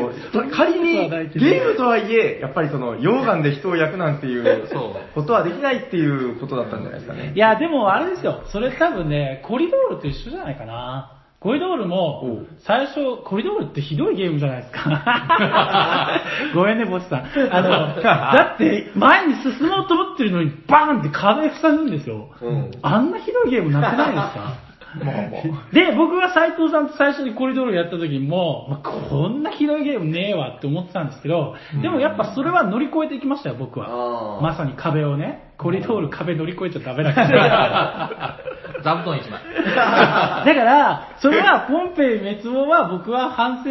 もう、仮に、ゲームとはいえ、やっぱりその、溶岩で人を焼くなんていうそうことはできないっていうことだったんじゃないですかねい。や、でもあれですよ。それ多分ね、コリドールと一緒じゃないかな。コリドールおもう、最初、コリドールってひどいゲームじゃないですか。[laughs] ごめんね、ボスさん。あの、[laughs] だって、前に進もうと思ってるのに、バーンって壁塞ぐんですよ。うんあんなひどいゲームなくないですか？まあまあ。で、僕が斉藤さんと最初にコリドールやった時も、まあこんなひどいゲームねえわって思ってたんですけど、でもやっぱそれは乗り越えていきましたよ、僕は。まさに壁をね。コリドール壁乗り越えちゃダメだから。[laughs] 座布団一枚。[laughs] だから、それはポンペイ滅亡は僕は反省、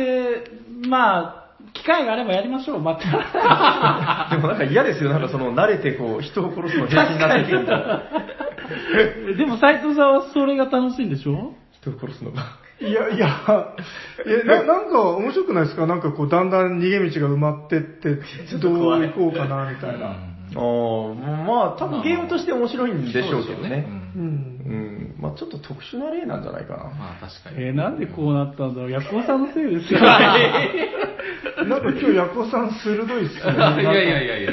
まあ、機会があればやりましょう、また。[laughs] でもなんか嫌ですよ、なんかその、慣れてこう、人を殺すの平気になってくると。でも斉藤さんはそれが楽しいんでしょ？人を殺すのが。いや、いや、えななんか面白くないですか？なんかこう、だんだん逃げ道が埋まってって、どう行こうかな、みたいな。ああ、まあ、多分ゲームとして面白いんでしょうけどね。う。うんん。まあちょっと特殊な例なんじゃないかな。まあ確かに。えーなんでこうなったんだろう？ヤコウさんのせいですよ。[laughs] なんか今日、ヤコさん鋭いっすね。[laughs] いやいやいやいやいや。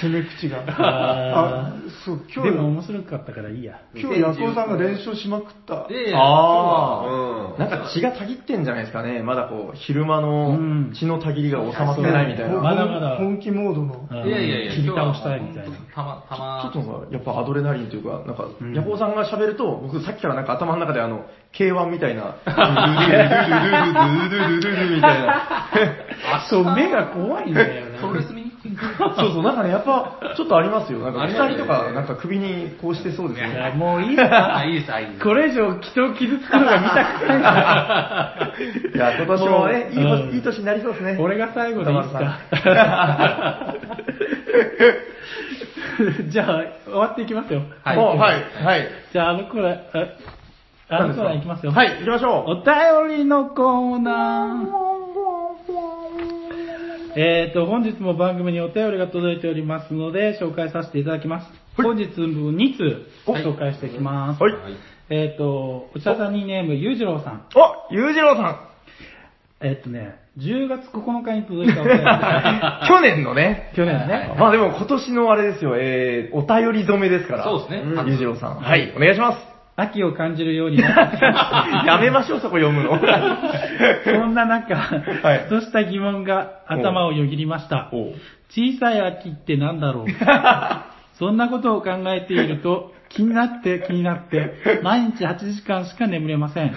攻め口が。ああ、そう、今でも日、面白かったからいいや。今日、ヤコさんが連勝しまくった。で、あうんあ、なんか血がたぎってんじゃないですかね。まだこう、昼間うのん血のたぎりが収まってないみたいな。まだまだ本気モードの。うんいやいやいや、切り倒したいみたいな。たま、たま、ちょっとさ、やっぱアドレナリンというか、なんかん、ヤコウさんが喋ると、僕さっきからなんか頭の中であの、K1 みたいな、[laughs] ドゥルドゥルドゥルドゥルドゥルドゥルドゥルみたいな。[laughs] あ、そう、目が怖いんだよプロレスな。見に行ってん [laughs] そうそう、なんかね、やっぱ、ちょっとありますよ。なんか、鎖とか、なんか首にこうしてそうですいやね。もういいでいいです、あ、いいです。これ以上人を傷つくのが見たくないから。[laughs] いや、今年もね、いいうん年いい年になりそうですね。俺が最後でいいですか [laughs] じゃあ、終わっていきますよ。はいおはい、はい。じゃあ、あのコーナー、えあのコーナーいきますよ。はい、行きましょお便りのコーナー。えーと、本日も番組にお便りが届いておりますので、紹介させていただきます。本日分2通紹介していきます。う。はい。えーと、お茶さんにネーム、ゆうじろうさん。お、ゆうじろうさえっとね、10月9日に届いたお便りです。ん。[laughs] 去年のね。去年ね。まあでも今年のあれですよ、えー、お便り染めですから。そうですねんゆうじろうさん。はい、お願いします。秋を感じるようになった。[laughs] やめましょう、そこ読むの。[laughs] そんな中、はいふとした疑問が頭をよぎりました。おう小さい秋ってなんだろう？[laughs] そんなことを考えていると、気になって気になって、毎日8時間しか眠れません。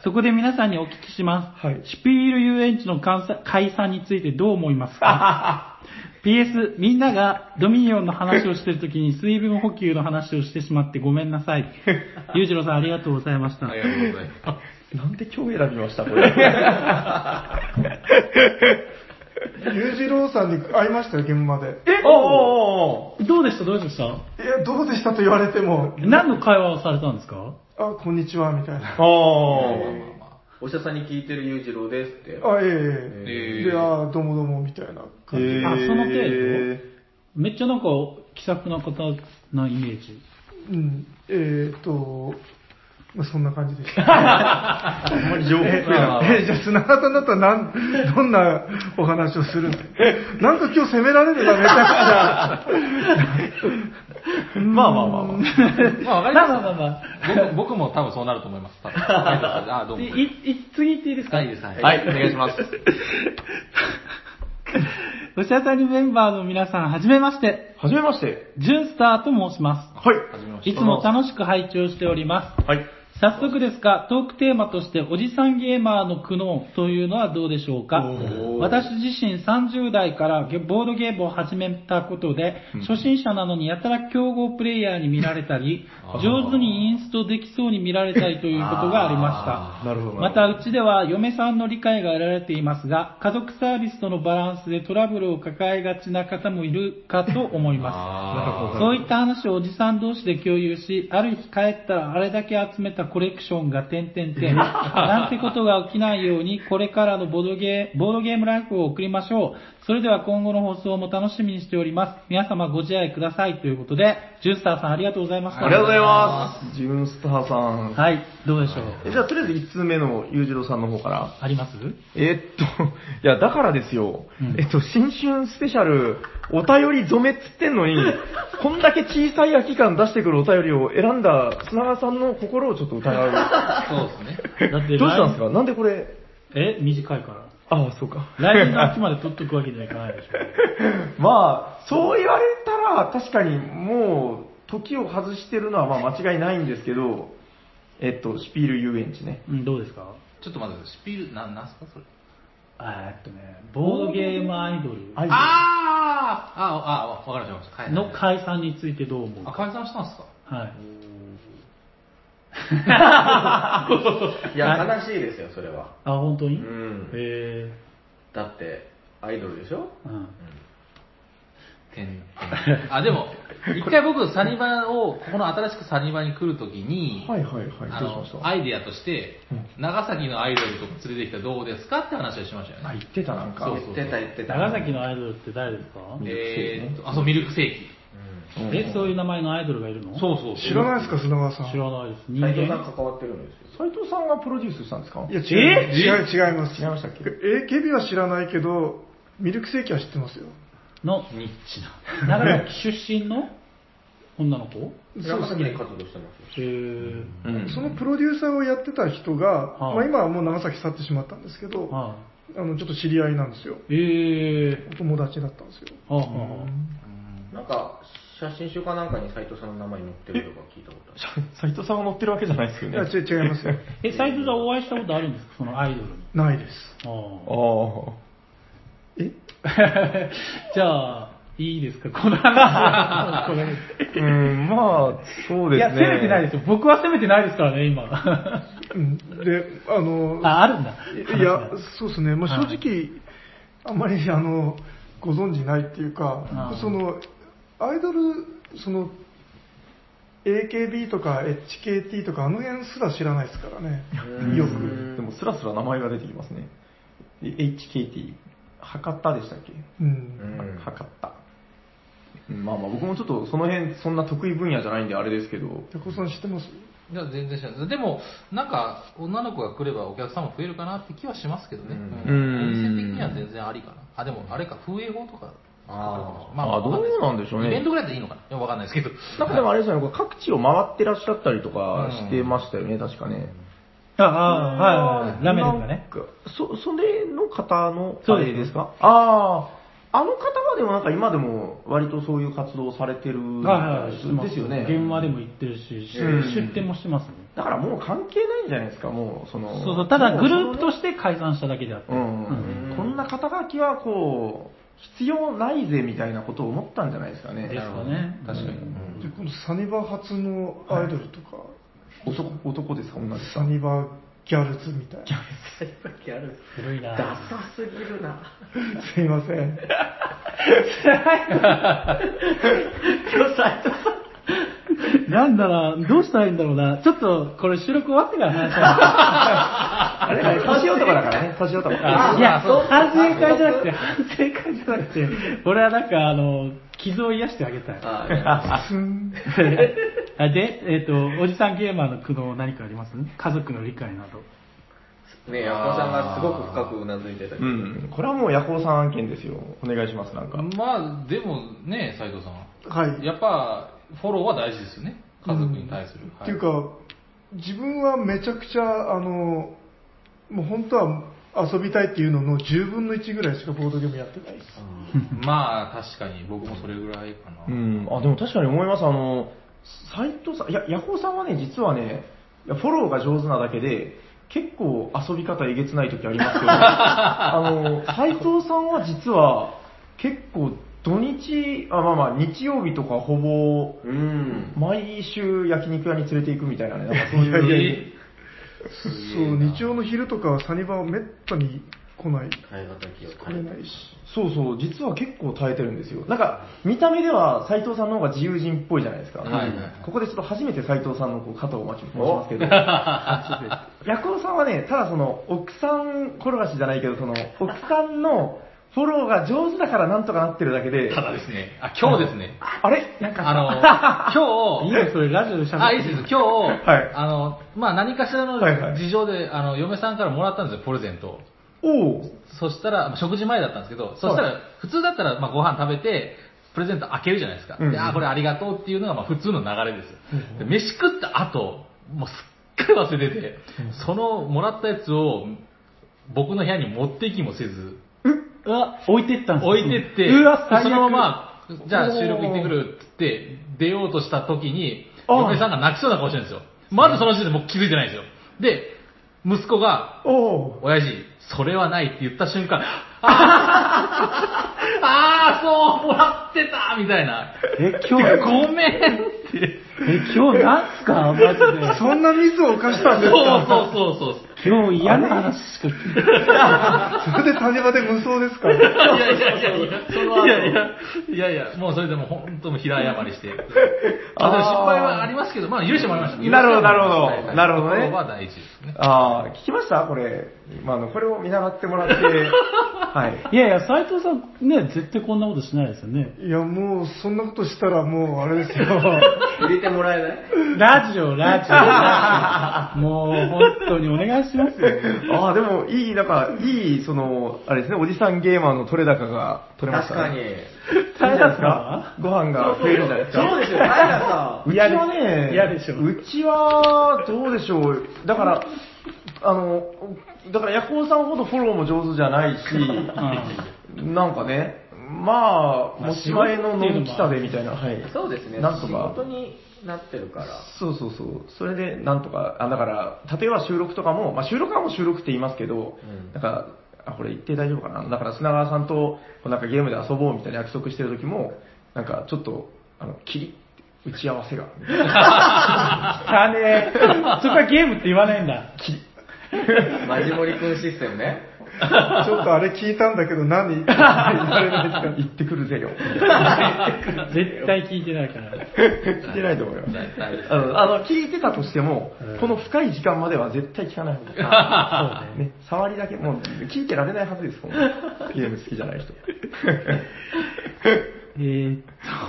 そこで皆さんにお聞きします。はいシュピール遊園地の解散についてどう思いますか？?PS、みんながドミニオンの話をしているときに水分補給の話をしてしまってごめんなさい。ゆうじろうさんありがとうございました。ありがとうございます。なんで今日選びました、これ。[laughs] 裕次郎さんに会いましたよ、現場で。え？おおおおどうでした？どうでした？いや、どうでしたと言われても、何の会話をされたんですか？あ、こんにちは、みたいな。あ、おお医者さんに聞いてる裕次郎ですって。えええで、あ、どうもどうも、みたいな感じで。あその程度？めっちゃなんか気さくな方なイメージ。うん、えーっと、まあ、そんな感じでした。[laughs] あんまり情報えが。えじゃあ砂川さんだったらなん、[laughs] どんなお話をするの？[laughs] なんか今日責められるな、めちゃまあまあまあまあ。まあ、わかりまあます。まあまあまあ。僕僕も多分そうなると思います。多分あ、どうも。いい次行っていいですか？はい、いいです。はい。はい、お願いします。おしゃさりメンバーの皆さん、はじめまして。はじめまして。ジュンスターと申します。はい。はじめましていつも楽しく拝聴しております。はい。早速ですが、トークテーマとして、おじさんゲーマーの苦悩というのはどうでしょうか？私自身30代からゲボードゲームを始めたことで、初心者なのにやたら競合プレイヤーに見られたり上手にインストできそうに見られたりということがありました。なるほど。また、うちでは嫁さんの理解が得られていますが、家族サービスとのバランスでトラブルを抱えがちな方もいるかと思います。そういった話をおじさん同士で共有し、ある日帰ったらあれだけ集めたコレクションが点々点。[laughs] なんてことが起きないように、これからのボードゲーボードゲームライフを送りましょう。それでは今後の放送も楽しみにしております。皆様ご自愛くださいということで、ジュンスターさんありがとうございました。ありがとうございます。ジュンスターさん。はい、どうでしょう？えじゃあ、とりあえず1通目の裕次郎さんの方から。あります？えーっと、いや、だからですよ。うんえっと、新春スペシャル、お便り染めっつってんのに、こんだけ小さい空き缶出してくるお便りを選んだ砂川さんの心をちょっと疑う。[laughs] そうですね。だってどうしたんですか？なんでこれ、え短いから。ああ、そうか。来年の秋まで取っとくわけにはいかないでしょ。[laughs] まあ、そう言われたら、確かにもう、時を外してるのはまあ間違いないんですけど、えっと、シュピール遊園地ね。うん、どうですか？ちょっと待って、スピール、な、なんすかそれ？あえっとね、ボードゲームアイドルあーあ、あ、わかりました。はいの解散についてどう思うあ、か。解散したんですか？はい。[laughs] いや、悲しいですよ、それは。あ、本当に？うんへだって、アイドルでしょ？えうん。点点あ、でも、一回僕、サニバを、ここの新しくサニバに来るときに、はいはいはい。あのどうしました？アイデアとして、長崎のアイドルとか連れてきたらどうですかって話をしましたよあ、ね。言ってたなんか。そう言ってた言ってた。長崎のアイドルって誰ですか？えーっと、あ、そう、ミルクセーキ。うんえ、そういう名前のアイドルがいるの？そうそう知らないですか、砂川さん。知らないです。人斎藤さん間？関わってるんですよ。斉藤さんがプロデュースしたんですか？いや、違う、違う、違います。違いましたっけ？AKB は知らないけど、ミルクセーキは知ってますよ。の？ニッチな。長崎出身の？女の子？長崎で活動してますよ。へえ。うんそのプロデューサーをやってた人が、はいまあ、今はもう長崎去ってしまったんですけど、はあのちょっと知り合いなんですよ。い。ええ。お友達だったんですよ。はあはあなんか、写真集かなんかに斎藤さんの名前載ってるとか聞いたことある。斉藤さんが乗ってるわけじゃないですよいね。や、ち違いますよ。え、斎藤さんお会いしたことあるんですか？そのアイドルに。ないです。ああ。え？[laughs] じゃあ、いいですか、この話 [laughs] うん、まあ、そうですね。いや、責めてないですよ。僕は責めてないですからね、今。うんで、あの、あ、あるんだ。いや、そうですね、まあ、正直、あんまりあのご存知ないっていうかそのアイドル、その AKB とか HKT とか、あの辺すら知らないですからね、よく。でも、スラスラ名前が出てきますね。で HKT、博多でしたっけ？うん。博多。うん。まあまあ、僕もちょっとその辺、そんな得意分野じゃないんであれですけど、ヤコさん知ってます？いや、全然知らないでも、なんか、女の子が来ればお客さんも増えるかなって気はしますけどね。うん。うん。お店的には全然ありかな。あ、でも、あれか、風営法とか。あまあどうなんでしょうねイベントぐらいでいいのかなわかんないですけど。なんかでもあれですよね、各地を回ってらっしゃったりとかしてましたよね、確かね。ああ、はいはい。ラメですかね。そ、それの方の、あそうですれですか？ああ、あの方はでもなんか今でも割とそういう活動をされてるんはいはい、してますですよね。現場でも行ってるし、出店もしてますね。だからもう関係ないんじゃないですか、もう、その。そうそう、ただグループとしして解散しただけであって。うん、うんこんな肩書きはこう、必要ないぜみたいなことを思ったんじゃないですかね。ですかね。確かに。でこのサニバ初のアイドルとか、男男ですか、女ですか。サニバギャルズみたいな。最近ある。古いなダサすぎるな。[laughs] すいません。[laughs] [laughs] 今日斉藤さん。[laughs] なんだろう、どうしたらいいんだろうな。ちょっと、これ収録終わってから話しま [laughs] あれ、年男だからね、年男。あいや、反省会じゃなくて、反省会じゃなくて、俺はなんか、あの、傷を癒してあげたい。あ [laughs] すんあで、えっ、と、おじさんゲーマーの苦悩何かあります？家族の理解など。ねヤコさんがすごく深くうなずいてたけど。うん、これはもうヤコウさん案件ですよ。お願いします、なんか。まあ、でもね、斉藤さん。はい。やっぱ、フォローは大事ですよね。家族に対する。っていうか、自分はめちゃくちゃ、あの、もう本当は遊びたいっていうのの10分の1ぐらいしかボードゲームやってないです。まあ、確かに僕もそれぐらいかな。うん、あ、でも確かに思います。あの、斎藤さん、いや、ヤコウさんはね、実はね、いやフォローが上手なだけで、結構遊び方えげつない時ありますけど、[laughs] あの、斎藤さんは実は、結構土日、あ、まあまあ、日曜日とかほぼ、うん。毎週焼肉屋に連れて行くみたいなね、なんかそういう。いやいやいやそう、日曜の昼とかはサニバはめったに来ない、耐え難きを来れないし。そうそう、実は結構耐えてるんですよ。なんか、見た目では斎藤さんの方が自由人っぽいじゃないですか。はいはいここでちょっと初めて斎藤さんのこう肩を巻き持ちますけど、[laughs] ヤコウさんはね、ただその、奥さん転がしじゃないけど、その、奥さんのフォローが上手だからなんとかなってるだけで、ただですね、あ、今日ですね、あれ？なんか、あの、[laughs] 今日、いいね、それラジオで喋ってあ、いいです。今日、はい。あの、まあ何かしらのはいはい。事情で、あの、嫁さんからもらったんですよ、プレゼントを。おう。そしたら、まあ食事前だったんですけど、そしたら、普通だったら、まあご飯食べて、プレゼント開けるじゃないですか。うん。で、あ、これありがとうっていうのが、まあ普通の流れですよ。で飯食った後、もうすっかり忘れてて、そのもらったやつを、僕の部屋に持って行きもせず、うわ、置いてったんです置いてって、うわ、最悪そのまま、じゃあ収録行ってくるって言って、出ようとした時に、ああ嫁さんが泣きそうな顔してるんですよ。まずその時点で僕気づいてないんですよ。で、息子が、おう親父、それはないって言った瞬間、あーあー、そう、もらってたみたいな。え、今日、ごめんって。え、今日なんすか？マジで。そんなミスを犯したんですそうかそうそうそう。今日嫌な話しか聞いてない。[laughs] それでサニバで無双ですか？いやいやいやいや、いやいや、いやいや、もうそれでも本当もう平謝りして。[laughs] あでも失敗はありますけど、まあ許してもらいました。なるほどなるほどはいはいなるほどね心は大事ですね。ああ、聞きました？これ。まあ、あの、これを見習ってもらって、[laughs] はい。いやいや、斎藤さん、ね、絶対こんなことしないですよね。いや、もう、そんなことしたらもう、あれですよ。入れてもらえない？ラジオ、ラジオ。[laughs] もう、本当にお願いしますよ。ああ、でも、いい、なんか、いい、その、あれですね、おじさんゲーマーの取れ高が取れましたね。確かに。いいじゃないですかご飯が増えるんじゃないですか？そうですよ、平さん。うちはね、嫌でしょうちは、どうでしょう。だから、あの、だから、ヤコウさんほどフォローも上手じゃないし、なんかね、まあ、まあ持ち前ののんきさでみたいな、はい。そうですね。なんとか仕事になってるから。そうそうそう。それで、なんとか、あ、だから、例えば収録とかも、まあ収録はもう収録って言いますけど、うんなんか、あ、これ言って大丈夫かな？だから砂川さんと、なんかゲームで遊ぼうみたいな約束してる時も、なんかちょっと、あの、キリッ打ち合わせが、みたいな汚ねえ。そこはゲームって言わないんだ。[laughs] マジモリ君システムね。[laughs] ちょっとあれ聞いたんだけど何？[laughs] 言われないですか？行ってくるぜよ。絶対聞いてないから。聞いてないと思います。あの、あの聞いてたとしてもうん、この深い時間までは絶対聞かない方がね。ね、触りだけ、もう聞いてられないはずです、[laughs] ゲーム好きじゃない人。えーっ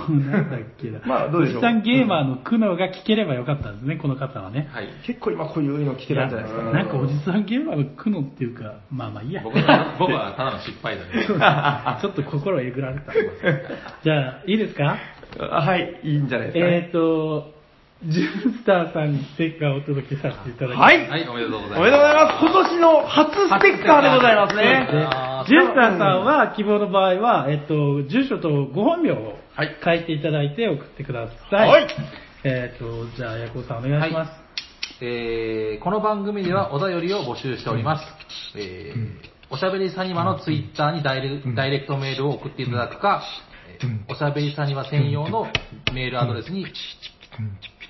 と、なんだっけな。[laughs] まあどうでしょうおじさんゲーマーの苦悩が聞ければよかったんですね、この方はね。はい。結構今こういうの聞けたんじゃないですかね。なんかおじさんゲーマーの苦悩っていうか、まあまあいいや。僕は、僕はただの失敗だね。[laughs] ちょっと心えぐられた。じゃあ、いいですか？あ [laughs] はい、いいんじゃないですか、えーね。っと、ジュンスターさんにステッカーをお届けさせていただきます。はい、はい、おめでとうございます。おめでとうございます。今年の初ステッカーでございますでね。あージュンスターさんは希望の場合は、えっと、住所とご本名をはい書いていただいて送ってください。はい。えっと、じゃあ、ヤコウさんお願いします。えーこの番組ではお便りを募集しております。えーおしゃべりサニバのツイッターにダイレダイレクトメールを送っていただくか、えーおしゃべりサニバ専用のメールアドレスに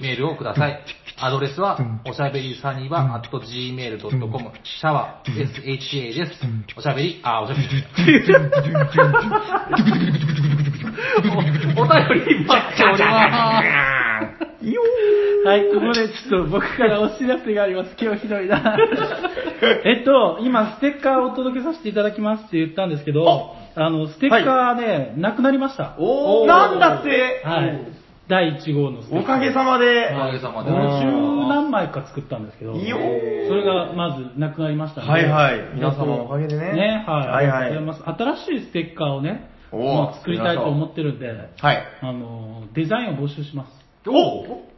メールをください。アドレスは、おしゃべりサニバ at gmail.com、シャワー、sha です。おしゃべり、あ、おしゃべり。お [laughs] お便り待っております。はい、ここでちょっと僕からお知らせがあります。今日ひどいな。[laughs] えっと、今、ステッカーをお届けさせていただきますって言ったんですけど、あの、ステッカーね、なくなりました。おーなんだって、はい。第1号のステッカー。おかげさまでお、かげさまで。50何枚か作ったんですけど、いいよそれがまずなくなりましたのではいはい皆様のおかげでねね、はい。はいはいありがとうございます。新しいステッカーをね、おーまあ作りたいと思ってるんで、はい。あの、デザインを募集します。お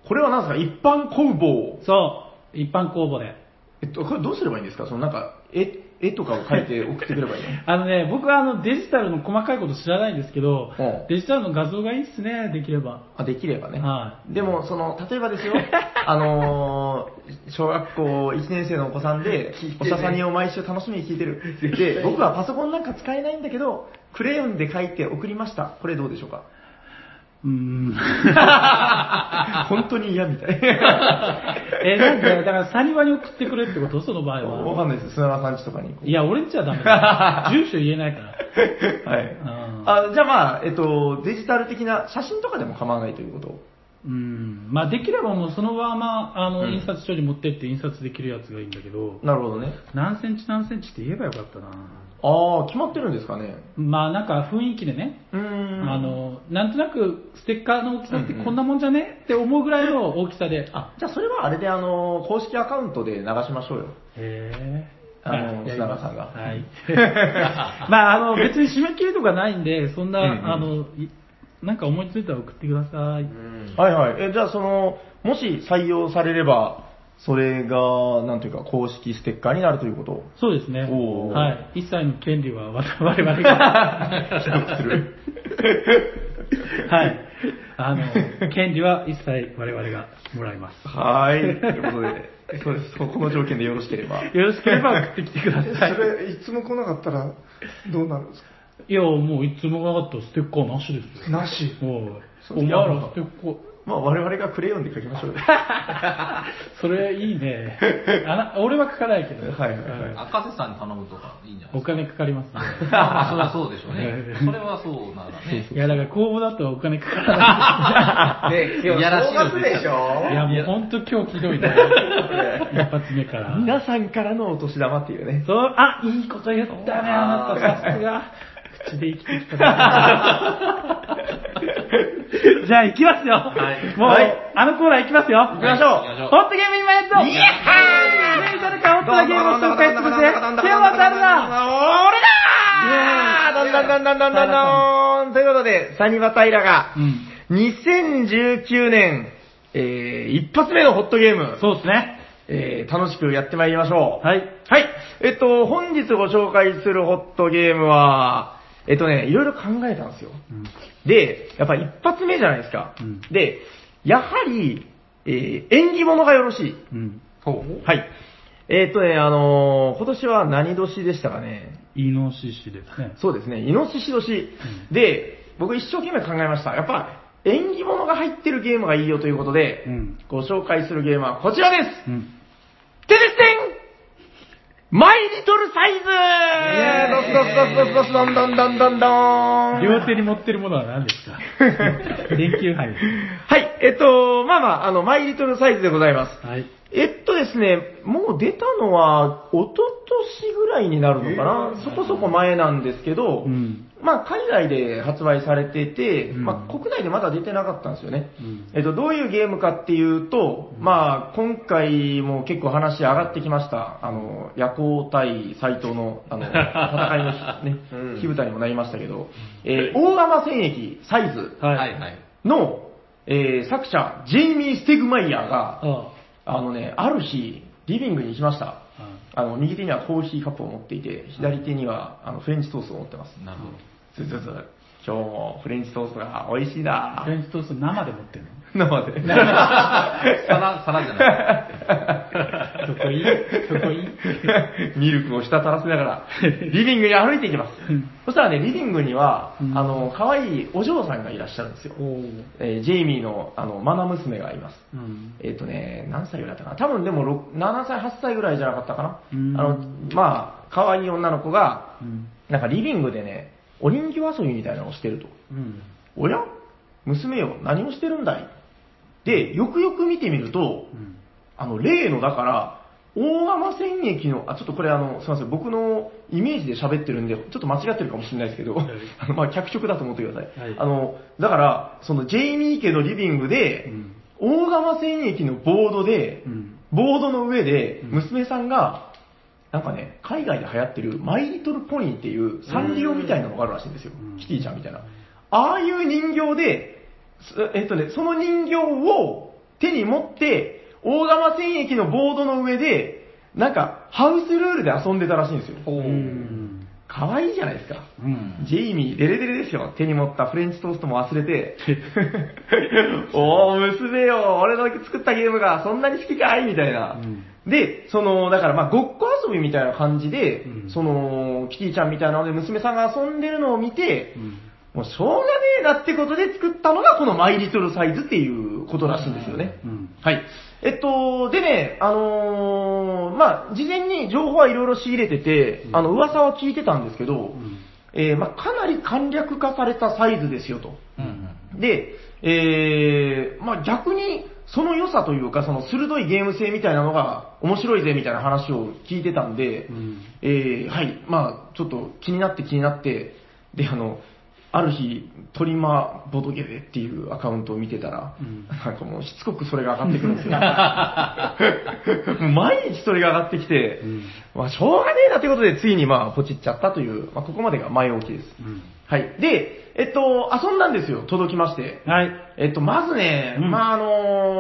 これは何ですか？一般工房。そう、一般公募で。えっと、これどうすればいいんですか？そのなんか、絵、絵とかを描いて送ってくればいいの？[laughs] あのね、僕はあのデジタルの細かいこと知らないんですけどうん、デジタルの画像がいいっすね、できれば。あ、できればね。はでも、その、例えばですよ、あのー小学校1年生のお子さんで、おしゃさにを毎週楽しみに聞いてる。で、僕はパソコンなんか使えないんだけど、クレヨンで書いて送りました。これどうでしょうか？うーん。[laughs] 本当に嫌みたい。[laughs] え、なんで、だからサニバに送ってくれってこと？その場合わは。かんないです。砂川さんちとかにこう。いや、俺んちはダメだ。[laughs] 住所言えないから。はい。んあじゃあまあ、えっと、デジタル的な写真とかでも構わないということ？うん。まあ、できればもうそのまま、あの、うん印刷所に持ってって印刷できるやつがいいんだけど、なるほどね。何センチ何センチって言えばよかったな。ああ、決まってるんですかね。まあ、なんか雰囲気でね。あ、の、なんとなくステッカーの大きさってうんうんこんなもんじゃね？って思うぐらいの大きさで。あ、じゃあそれはあれであの、公式アカウントで流しましょうよ。へえ。あのはい砂川さんがはい。[laughs] まあ、あの、別に締め切りとかないんで、そんな、うんうんあの、いなんか思いついたら送ってください。はいはい。え、じゃあその、もし採用されれば、それが、なんというか、公式ステッカーになるということ？そうですね。おーはい。一切の権利は我我々が。記録する。はい。あの、権利は一切我々がもらいます。はい。ということで、そうです。この条件でよろしければ。よろしければ送ってきてくだそさい。れ、いつも来なかったら、どうなるんですか？いや、もういつもなかったらステッカーなしですよ。なし。おいそうお前らステッカー。まあ我々がクレヨンで書きましょうよ。[laughs] それいいね。あな俺は書かないけど。はいはいはい赤瀬さんに頼むとかいいんじゃないお金かかりますね。まあ、それはそうでしょうねえ。えそれはそうならね。いや、だから公募だとお金かからない。[laughs] ね、今日いやらしい正月でしょ？いや、もうほんと今日ひどいね。[laughs] 一発目から。皆さんからのお年玉っていうね。そう、あ、いいこと言ったね、あなた、さすが。口で生きてきたな。[laughs] じゃあ行きますよ。はいもう、はいあのコーナー行きますよ。行きましょう行きましょうホットゲーム今やっとイエッハーイ誰かホットなゲームを紹介するぜ。手を渡るな俺だーどんどんどんどんどんどんどんということで、サニバタイラが、うん。2019年、えー、一発目のホットゲーム、そうですね。えー、楽しくやってまいりましょう。はい。はい。えっと、本日ご紹介するホットゲームは、えっとね、いろいろ考えたんですよ。うんで、やっぱ一発目じゃないですか。うんで、やはり、えー、縁起物がよろしい。うん。ほう。はい。えーっとね、あのー今年は何年でしたかね。イノシシですね。そうですね、イノシシ年。で、僕一生懸命考えました。やっぱ、縁起物が入ってるゲームがいいよということで、うん。ご紹介するゲームはこちらですうん。テレステンマイリトルサイズイエーイドスドスドスドスドスドンドンドンドンドン両手に持ってるものは何ですか？電球杯です。はい、えっと、まあまあ、あの、マイリトルサイズでございます。はい。えっとですね、もう出たのは、一昨年ぐらいになるのかな、そこそこ前なんですけど、うん。まあ、海外で発売されてて、うんまあ、国内でまだ出てなかったんですよね。うんえっと、どういうゲームかっていうと、まあ、今回も結構話上がってきました。あの、夜行対斎藤の、あの、戦いのね、[laughs] うん火蓋にもなりましたけど、えー大釜戦役サイズはい。はいはい。の、えー作者、ジェイミー・ステグマイヤーが、ああのね、ある日、リビングに行きました。あ。あの、右手にはコーヒーカップを持っていて、左手には、あの、フレンチトーストを持ってます。なるほど。ずずず、今日もフレンチトーストが美味しいなフレンチトースト生で持ってるの？[laughs] 生で。皿、皿じゃない。そこいい？そこいい？ミルクを滴らせながら、リビングに歩いていきます。そしたらね、リビングには、うんあの、可愛いお嬢さんがいらっしゃるんですよ。えージェイミーの、あの、マナ娘がいます。うん。えっ、とね、何歳ぐらいだったかな？多分でもろく7歳、8歳ぐらいじゃなかったかな？うんあの、まあ、可愛い女の子が、うん。なんかリビングでね、お人形遊びみたいなのをしてると。うん。おや？娘よ、何をしてるんだい？で、よくよく見てみると、うん。あの、例の、だから、大釜戦役の、あ、ちょっとこれあの、すいません、僕のイメージで喋ってるんで、ちょっと間違ってるかもしれないですけど、はいあの、[laughs] まあ、脚色だと思ってください。はいあの、だから、その、ジェイミー家のリビングで、大釜戦役のボードで、うん。ボードの上で、うん娘さんが、なんかね、海外で流行ってるマイリトルポニーっていうサンリオみたいなのがあるらしいんですようん。キティちゃんみたいな。ああいう人形で、すえっとね、その人形を手に持って、大釜戦役のボードの上で、なんか、ハウスルールで遊んでたらしいんですよ。うん。かわいいじゃないですか。うん。ジェイミー、デレデレですよ。手に持ったフレンチトーストも忘れて、[laughs] おー、娘よ、俺の作ったゲームがそんなに好きかいみたいな。うんで、その、だからまあ、ごっこ遊びみたいな感じで、うんその、キティちゃんみたいなので娘さんが遊んでるのを見て、うん。もうしょうがねえなってことで作ったのがこのマイリトルサイズっていうことらしいんですよね。うん。はい。えっと、でね、あのーまあ、事前に情報はいろいろ仕入れてて、あの、噂は聞いてたんですけど、うん。えーまあ、かなり簡略化されたサイズですよと。うんで、えーまあ、逆にその良さというか、その鋭いゲーム性みたいなのが面白いぜみたいな話を聞いてたんで、うんえーはい、まあ、ちょっと気になって気になって、で、あの、ある日、トリマボドゲでっていうアカウントを見てたら、うんなんかもうしつこくそれが上がってくるんですよ。[laughs] 毎日それが上がってきて、うんまあ、しょうがねえなということで、ついにまあ、ポチっちゃったという、まあ、ここまでが前置きです。うん。はい。で、えっと、遊んだんですよ、届きまして。はい。えっと、まずね、うんまああの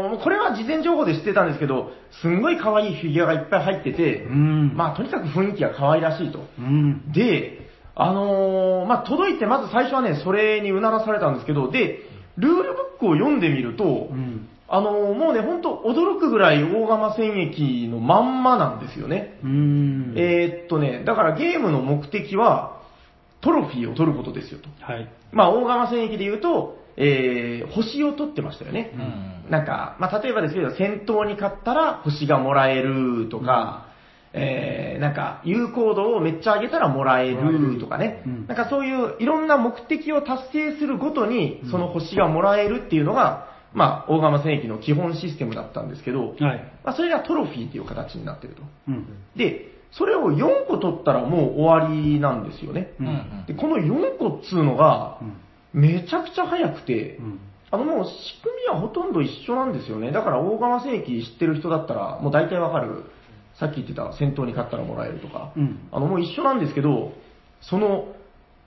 もうこれは事前情報で知ってたんですけど、すんごい可愛いフィギュアがいっぱい入ってて、うん。まあとにかく雰囲気が可愛らしいと。うん。で、あのーまあ届いてまず最初はね、それにうならされたんですけど、で、ルールブックを読んでみると、うん。あのーもうね、ほんと驚くぐらい大釜戦役のまんまなんですよね。うん。えーっとね、だからゲームの目的は、トロフィーを取ることですよと。はい。まあ、大釜戦役で言うと、えー、星を取ってましたよね。うんなんか、まあ、例えばですけど、戦闘に勝ったら星がもらえるとか、えー、なんか、有効度をめっちゃ上げたらもらえるとかね。うんなんかそういういろんな目的を達成するごとにうん、その星がもらえるっていうのが、まあ、大釜戦役の基本システムだったんですけど、はい。まあ、それがトロフィーっていう形になってると。うん。で、それを4個取ったらもう終わりなんですよね。うん。うんで、この4個っつうのがう、ん。めちゃくちゃ早くてう、ん。あのもう仕組みはほとんど一緒なんですよね。だから大釜戦役知ってる人だったら、もう大体わかる。さっき言ってた戦闘に勝ったらもらえるとか。うん。あのもう一緒なんですけど、その、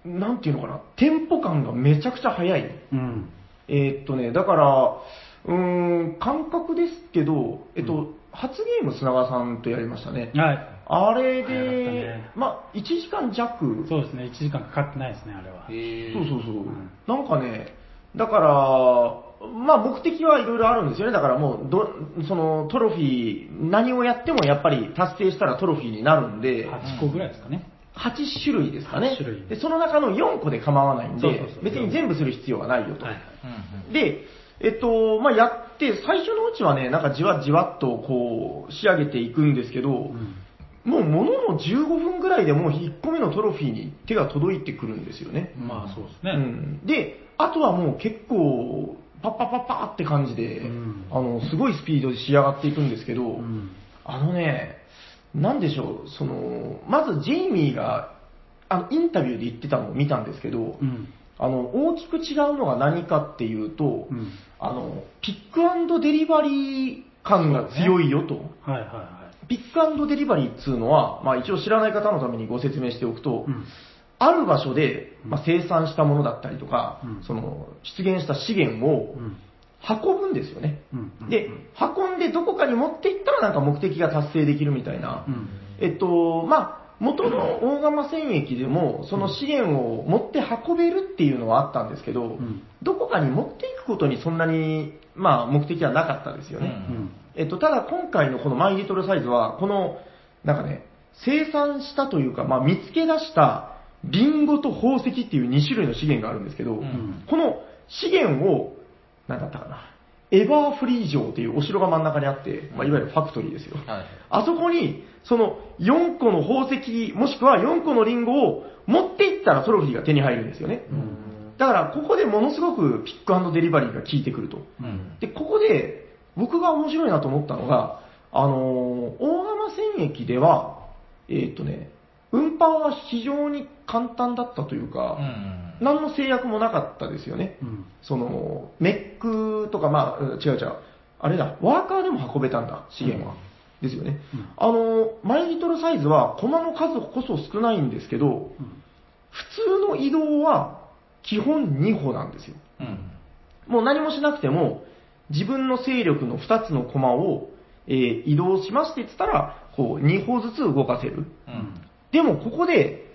なんていうのかな、テンポ感がめちゃくちゃ速い。うん。えーっとね、だから、うーん、感覚ですけど、えっと、初ゲーム砂川さんとやりましたね。はい。あれでね、まあ、1時間弱。そうですね。1時間かかってないですね、あれは。そうそうそう。んなんかね、だから、まあ目的はいろいろあるんですよね。だからもう、ど、そのトロフィー、何をやってもやっぱり達成したらトロフィーになるんで、8個ぐらいですかね。8種類ですかね8種類。で、その中の4個で構わないんでそうそうそう、別に全部する必要はないよと。はいはい。で、えっと、まあ、やって、最初のうちはね、なんかじわじわっとこう、仕上げていくんですけど、うんもうものの15分ぐらいでもう1個目のトロフィーに手が届いてくるんですよね。まあそうですうね。ん、で、あとはもう結構、パッパッパッパーって感じで、うんあの、すごいスピードで仕上がっていくんですけど、うんあのね、なんでしょう、その、まずジェイミーが、あの、インタビューで言ってたのを見たんですけど、うん。あの、大きく違うのが何かっていうと、うんあの、ピックデリバリー感が強いよと。はいはいはピックデリバリーっていうのは、まあ一応知らない方のためにご説明しておくと。ある場所で、まあ、生産したものだったりとか、うんその出現した資源をうん。運ぶんですよね。うん。で、運んでどこかに持っていったらなんか目的が達成できるみたいな。うん。えっと、まあ、元の大釜戦役でも、その資源を持って運べるっていうのはあったんですけど、んどこかに持っていくことにそんなに、まあ、目的はなかったですよね。うん。えっと、ただ今回のこのマイリトルサイズは、この、なんかね、生産したというか、まあ、見つけ出した、リンゴと宝石っていう2種類の資源があるんですけど、んこの資源を、なんだったかな、エバーフリー城っていうお城が真ん中にあって、まあ、いわゆるファクトリーですよ。はい。あそこに、その4個の宝石、もしくは4個のリンゴを持っていったらトロフィーが手に入るんですよね。だから、ここでものすごくピックデリバリーが効いてくると。うん。で、ここで、僕が面白いなと思ったのが、あのー大釜戦役では、えーっとね、運搬は非常に簡単だったというか、うん。何の制約もなかったですよね。うん。その、メックとか、まあ、うん違う違う。あれだ、ワーカーでも運べたんだ、資源は。ですよね。うんあの、マイリトルサイズは、コマの数こそ少ないんですけど、うん普通の移動は、基本2歩なんですよ。うん。もう何もしなくても、自分の勢力の2つのコマを、えー移動しましてって言ったら、こう、2歩ずつ動かせる。うん。でもここで、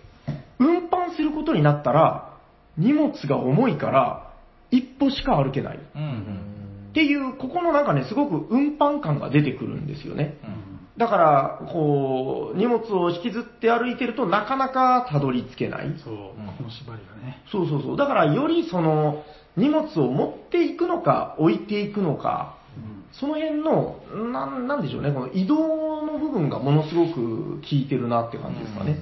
運搬することになったら、荷物が重いから、一歩しか歩けない。うん。っていう、ここのなんかね、すごく運搬感が出てくるんですよね。うん。だから、こう、荷物を引きずって歩いてるとなかなかたどり着けない。そう、この縛りがね。そうそうそう。だから、よりその、荷物を持っていくのか、置いていくのか、うん。その辺の、なんなんでしょうね、この移動の部分がものすごく効いてるなって感じですかね。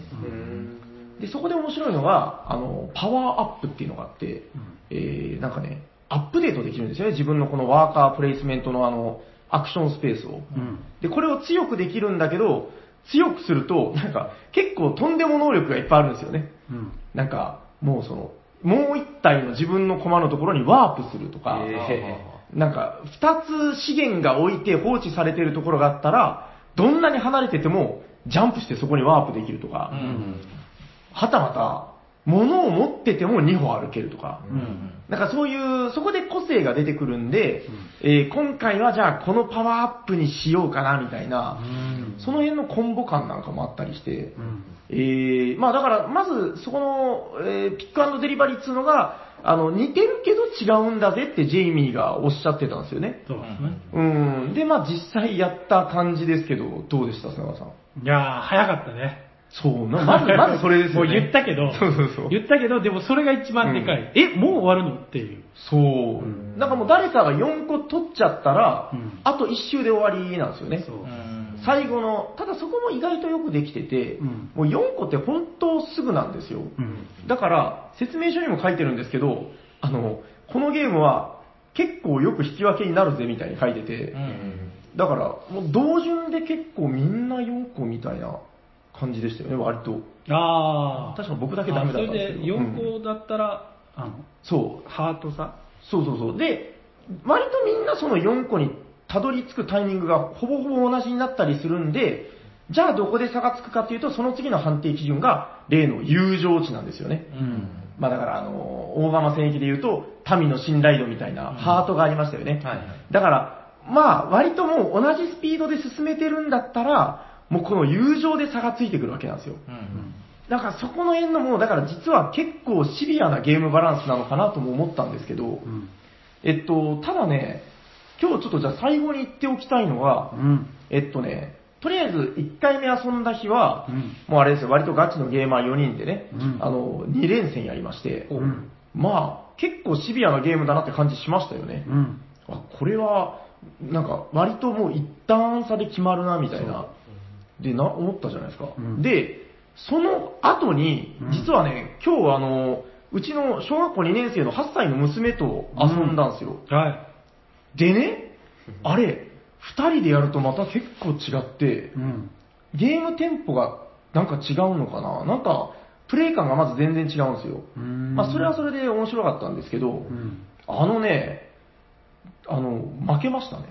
で、そこで面白いのが、あの、パワーアップっていうのがあって、えー、なんかね、アップデートできるんですよね、自分のこのワーカープレイスメントのあの、アクションスペースを。うん。で、これを強くできるんだけど、強くすると、なんか、結構とんでも能力がいっぱいあるんですよね。うん。なんか、もうその、もう一体の自分の駒のところにワープするとか、なんか、二つ資源が置いて放置されているところがあったら、どんなに離れてても、ジャンプしてそこにワープできるとか、うん。はたまた、物を持ってても2歩歩けるとか、うん。なんかそういう、そこで個性が出てくるんで、えー今回はじゃあこのパワーアップにしようかなみたいな、その辺のコンボ感なんかもあったりして、うん。えーまあだから、まずそこの、えーピックデリバリーっていうのが、あの、似てるけど違うんだぜってジェイミーがおっしゃってたんですよね。そうですね。うん。で、まあ実際やった感じですけど、どうでした、砂川さん？いやー、早かったね。そうな、まず、まずそれですよね。[laughs] もう言ったけど、そうそうそう。言ったけど、でもそれが一番でかい。え、もう終わるの？っていう。そう。なんかもう誰かが4個取っちゃったら、うんあと1周で終わりなんですよね。そう。最後の、ただそこも意外とよくできてて、うんもう4個って本当すぐなんですよ。うん。だから、説明書にも書いてるんですけど、あの、このゲームは結構よく引き分けになるぜみたいに書いてて、だから、もう同順で結構みんな4個みたいな感じでしたよね、割と。あー。確か僕だけダメだったんですけどあそれで4個だったら、あの、そう、ハートさ。そうそうそう。で、割とみんなその4個にたどり着くタイミングがほぼほぼ同じになったりするんで、じゃあどこで差がつくかっていうと、その次の判定基準が例の友情値なんですよね。うん。まあだからあの、大釜戦役で言うと、民の信頼度みたいなハートがありましたよね。はいはいだから、まあ割ともう同じスピードで進めてるんだったら、もうこの友情で差がついてくるわけなんですよ。うん。だからそこの辺のもう、だから実は結構シビアなゲームバランスなのかなとも思ったんですけど、うん。えっと、ただね、今日ちょっとじゃあ最後に言っておきたいのはう、ん。えっとね、とりあえず1回目遊んだ日は、うんもうあれですよ、割とガチのゲーマー4人でね、うんあの、2連戦やりまして、うん。まあ、結構シビアなゲームだなって感じしましたよね。うん。あこれは、なんか、割ともう一旦差で決まるな、みたいな。で、な、思ったじゃないですか。うんで、その後にうん、実はね、今日あの、うちの小学校2年生の8歳の娘と遊んだんですよ。はでね、あれ、2人でやるとまた結構違ってい。、うん。ゲームテンポがなんか違うのかな？なんか、プレイ感がまず全然違うんですよ。うんまあ、それはそれで面白かったんですけど、うん。あのね、あの、負けましたね。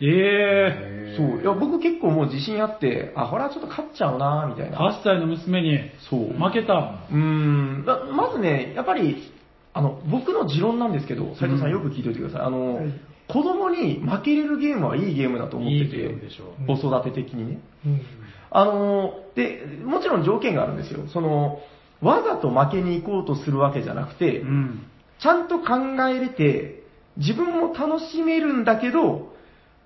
ええそう。いや、僕結構もう自信あって、あ、これはちょっと勝っちゃうな、みたいな。8歳の娘にそう。負けた。うーん。ままずね、やっぱり、あの、僕の持論なんですけど、斉藤さんよく聞いておいてください。あの、はい子供に負けれるゲームはいいゲームだと思ってて、いいゲームでしょう。子育て的にね。うんあの、で、もちろん条件があるんですよ。その、わざと負けに行こうとするわけじゃなくて、うん。ちゃんと考えれて、自分も楽しめるんだけど、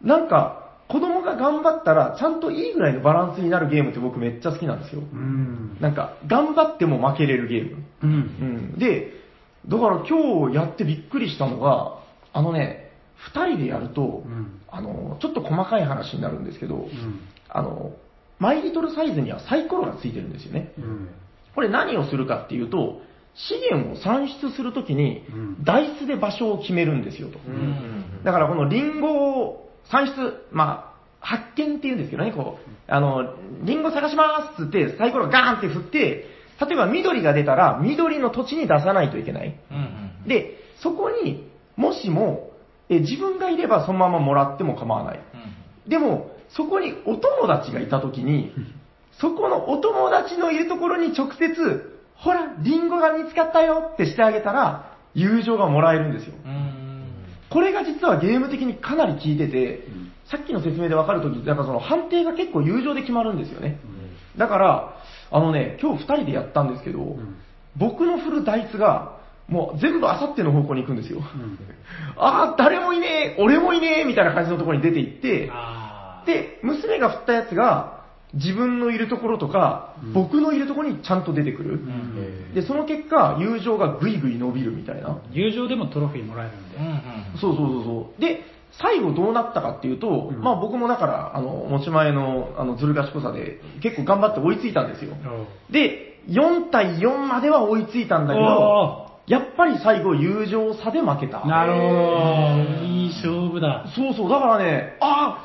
なんか、子供が頑張ったら、ちゃんといいぐらいのバランスになるゲームって僕めっちゃ好きなんですよ。うん。なんか、頑張っても負けれるゲーム。う。うんん。で、だから今日やってびっくりしたのが、あのね、二人でやると、うん。あの、ちょっと細かい話になるんですけど、うん。あの、マイリトルサイズにはサイコロがついてるんですよね。うん。これ何をするかっていうと、資源を算出するときにうん、ダイスで場所を決めるんですよと。うんだからこのリンゴを算出、まあ、発見っていうんですけどね、こう、あの、リンゴ探しますっつって、サイコロガーンって振って、例えば緑が出たら、緑の土地に出さないといけない。うんうん。で、そこにもしも、え自分がいればそのままもらっても構わない。でも、そこにお友達がいたときに、そこのお友達のいるところに直接、ほら、リンゴが見つかったよってしてあげたら、友情がもらえるんですよ。これが実はゲーム的にかなり効いてて、さっきの説明でわかるとき、なんかその判定が結構友情で決まるんですよね。だから、あのね、今日二人でやったんですけど、僕の振るダイスが、もう全部あさっての方向に行くんですよ。うん。[laughs] ああ、誰もいねえ、俺もいねえ、みたいな感じのところに出て行って。で、娘が振ったやつが、自分のいるところとか、うん僕のいるところにちゃんと出てくる。うんで、その結果、友情がぐいぐい伸びるみたいな。友情でもトロフィーもらえるんで。うんうん。そうそうそうそう。で、最後どうなったかっていうと、うんまあ僕もだから、あの、持ち前の、あの、ずる賢さで、結構頑張って追いついたんですよ。で、4対4までは追いついたんだけど、おやっぱり最後友情差で負けた。ーなるほど。いい勝負だ。そうそう、だからね、あ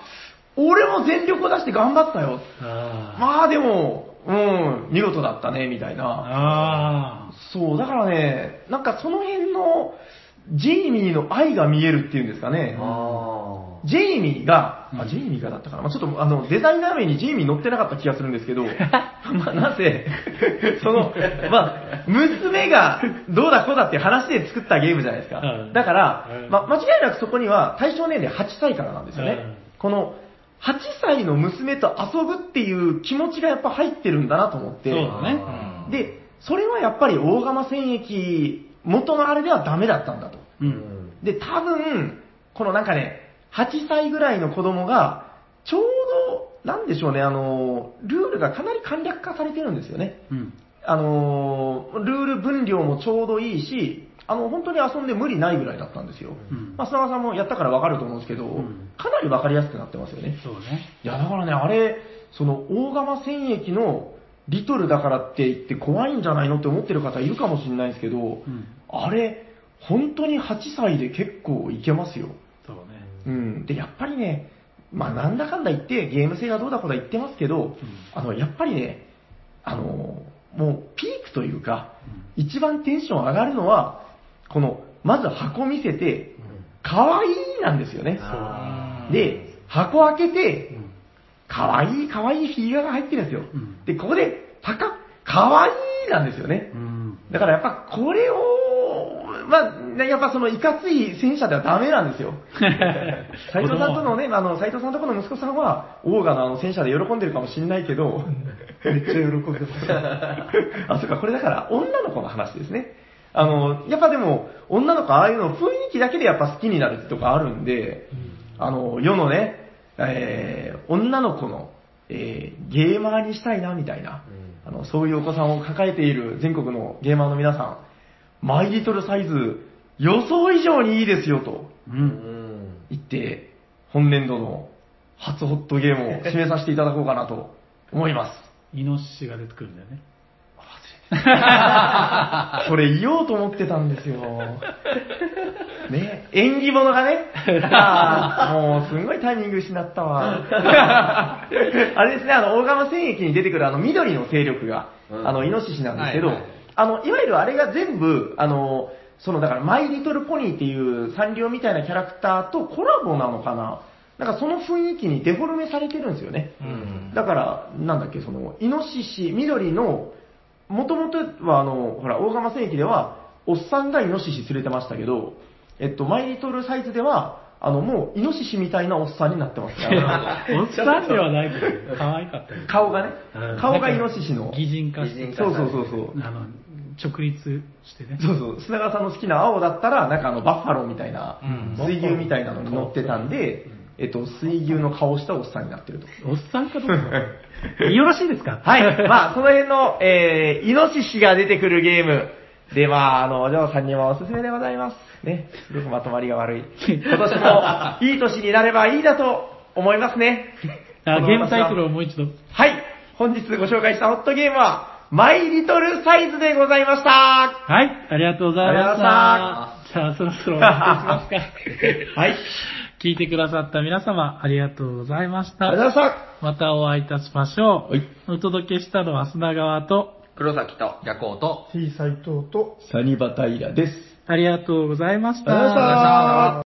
俺も全力を出して頑張ったよ。あまあでも、うん、見事だったね、みたいあ。な。ああ。そう、だからね、なんかその辺の、ジェイミーの愛が見えるっていうんですかね。あジェイミーが、あ、うんジェイミーがだったかな。まあ、ちょっとあの、デザイナー名にジェイミー載ってなかった気がするんですけど、[laughs] まあ、なぜ、[laughs] その、まあ、娘がどうだこうだっていう話で作ったゲームじゃないですかうん。だからうん、まあ、間違いなくそこには対象年齢8歳からなんですよねうん。この、8歳の娘と遊ぶっていう気持ちがやっぱ入ってるんだなと思って。そうだね。うんで、それはやっぱり大釜戦役、元のあれではダメだったんだと。う。んで、多分、このなんかね、8歳ぐらいの子供が、ちょうど、なんでしょうね、あの、ルールがかなり簡略化されてるんですよね。うん。あの、ルール分量もちょうどいいし、あの、本当に遊んで無理ないぐらいだったんですよ。うんまあ、砂川さんもやったからわかると思うんですけど、んかなりわかりやすくなってますよね。そうね。いや、だからね、あれ、その、大釜戦役のリトルだからって言って怖いんじゃないのって思ってる方いるかもしれないですけど、うん。あれ、本当に8歳で結構いけますよ。そうね。うん。で、やっぱりね、まあなんだかんだ言ってゲーム性がどうだこうだ言ってますけど、あの、やっぱりね、あの、もうピークというか、一番テンション上がるのは、この、まず箱見せて、可愛いなんですよね。うんで、箱開けてう、ん。可愛い可愛いフィギュアが入ってるんですよ。うんで、ここで、パカッ、可愛いなんですよね。うん。だからやっぱこれを、まあ、やっぱそのいかつい戦車ではダメなんですよ。[laughs] 斉藤さんとのね、あの、斉藤さんとこの息子さんは、オーガのあの戦車で喜んでるかもしれないけど、めっちゃ喜んでます。[laughs] あ、そっか、これだから女の子の話ですね。あの、やっぱでも、女の子ああいうの雰囲気だけでやっぱ好きになるってとこあるんで、あの、世のね、えー、女の子の、えー、ゲーマーにしたいな、みたいな、あの、そういうお子さんを抱えている全国のゲーマーの皆さん、マイリトルサイズ、予想以上にいいですよ、とうん。言って、本年度の初ホットゲームを締めさせていただこうかなと思います。イノシシが出てくるんだよね。それ言おうと思ってたんですよ。ね、縁起物がね、あーもうすんごいタイミング失ったわ。あれですね、あの、大釜戦役に出てくるあの緑の勢力が、うんあの、イノシシなんですけど、はいはいあの、いわゆるあれが全部、あの、その、だから、マイリトルポニーっていうサンリオみたいなキャラクターとコラボなのかななんかその雰囲気にデフォルメされてるんですよね。うん。だから、なんだっけ、その、イノシシ、緑の、もともとは、あの、ほら、大釜戦役では、おっさんがイノシシ連れてましたけど、えっと、マイリトルサイズでは、あの、もう、イノシシみたいなおっさんになってますから、[laughs] おっさんではないけど、可愛かったよ顔がねうん、顔がイノシシの、擬人化してそうそうそうそう。あの、直立してね。そうそう、砂川さんの好きな青だったら、なんかあの、バッファローみたいな、うん水牛みたいなのに乗ってたんで、えっと、水牛の顔したおっさんになってると。おっさんかどうか。[laughs] よろしいですか？はい。まあ、その辺の、えー、イノシシが出てくるゲーム。で、まあ、あの、お嬢さんにもおすすめでございます。ね。すごくまとまりが悪い。今年も、[laughs] いい年になればいいだと思いますね。あゲームタイトルをもう一度。はい。本日ご紹介したホットゲームは、マイリトルサイズでございました。はい、ありがとうございました。ありがじゃあ、そろそろ終わっていきますか。はい。聞いてくださった皆様、ありがとうございました。ありがとうございましまたお会いいたしましょう。はいお届けしたのは砂川と、黒崎と。夜行と、T 斎藤と、た。サニバタイラです。ありがとうございました。ありがとうございました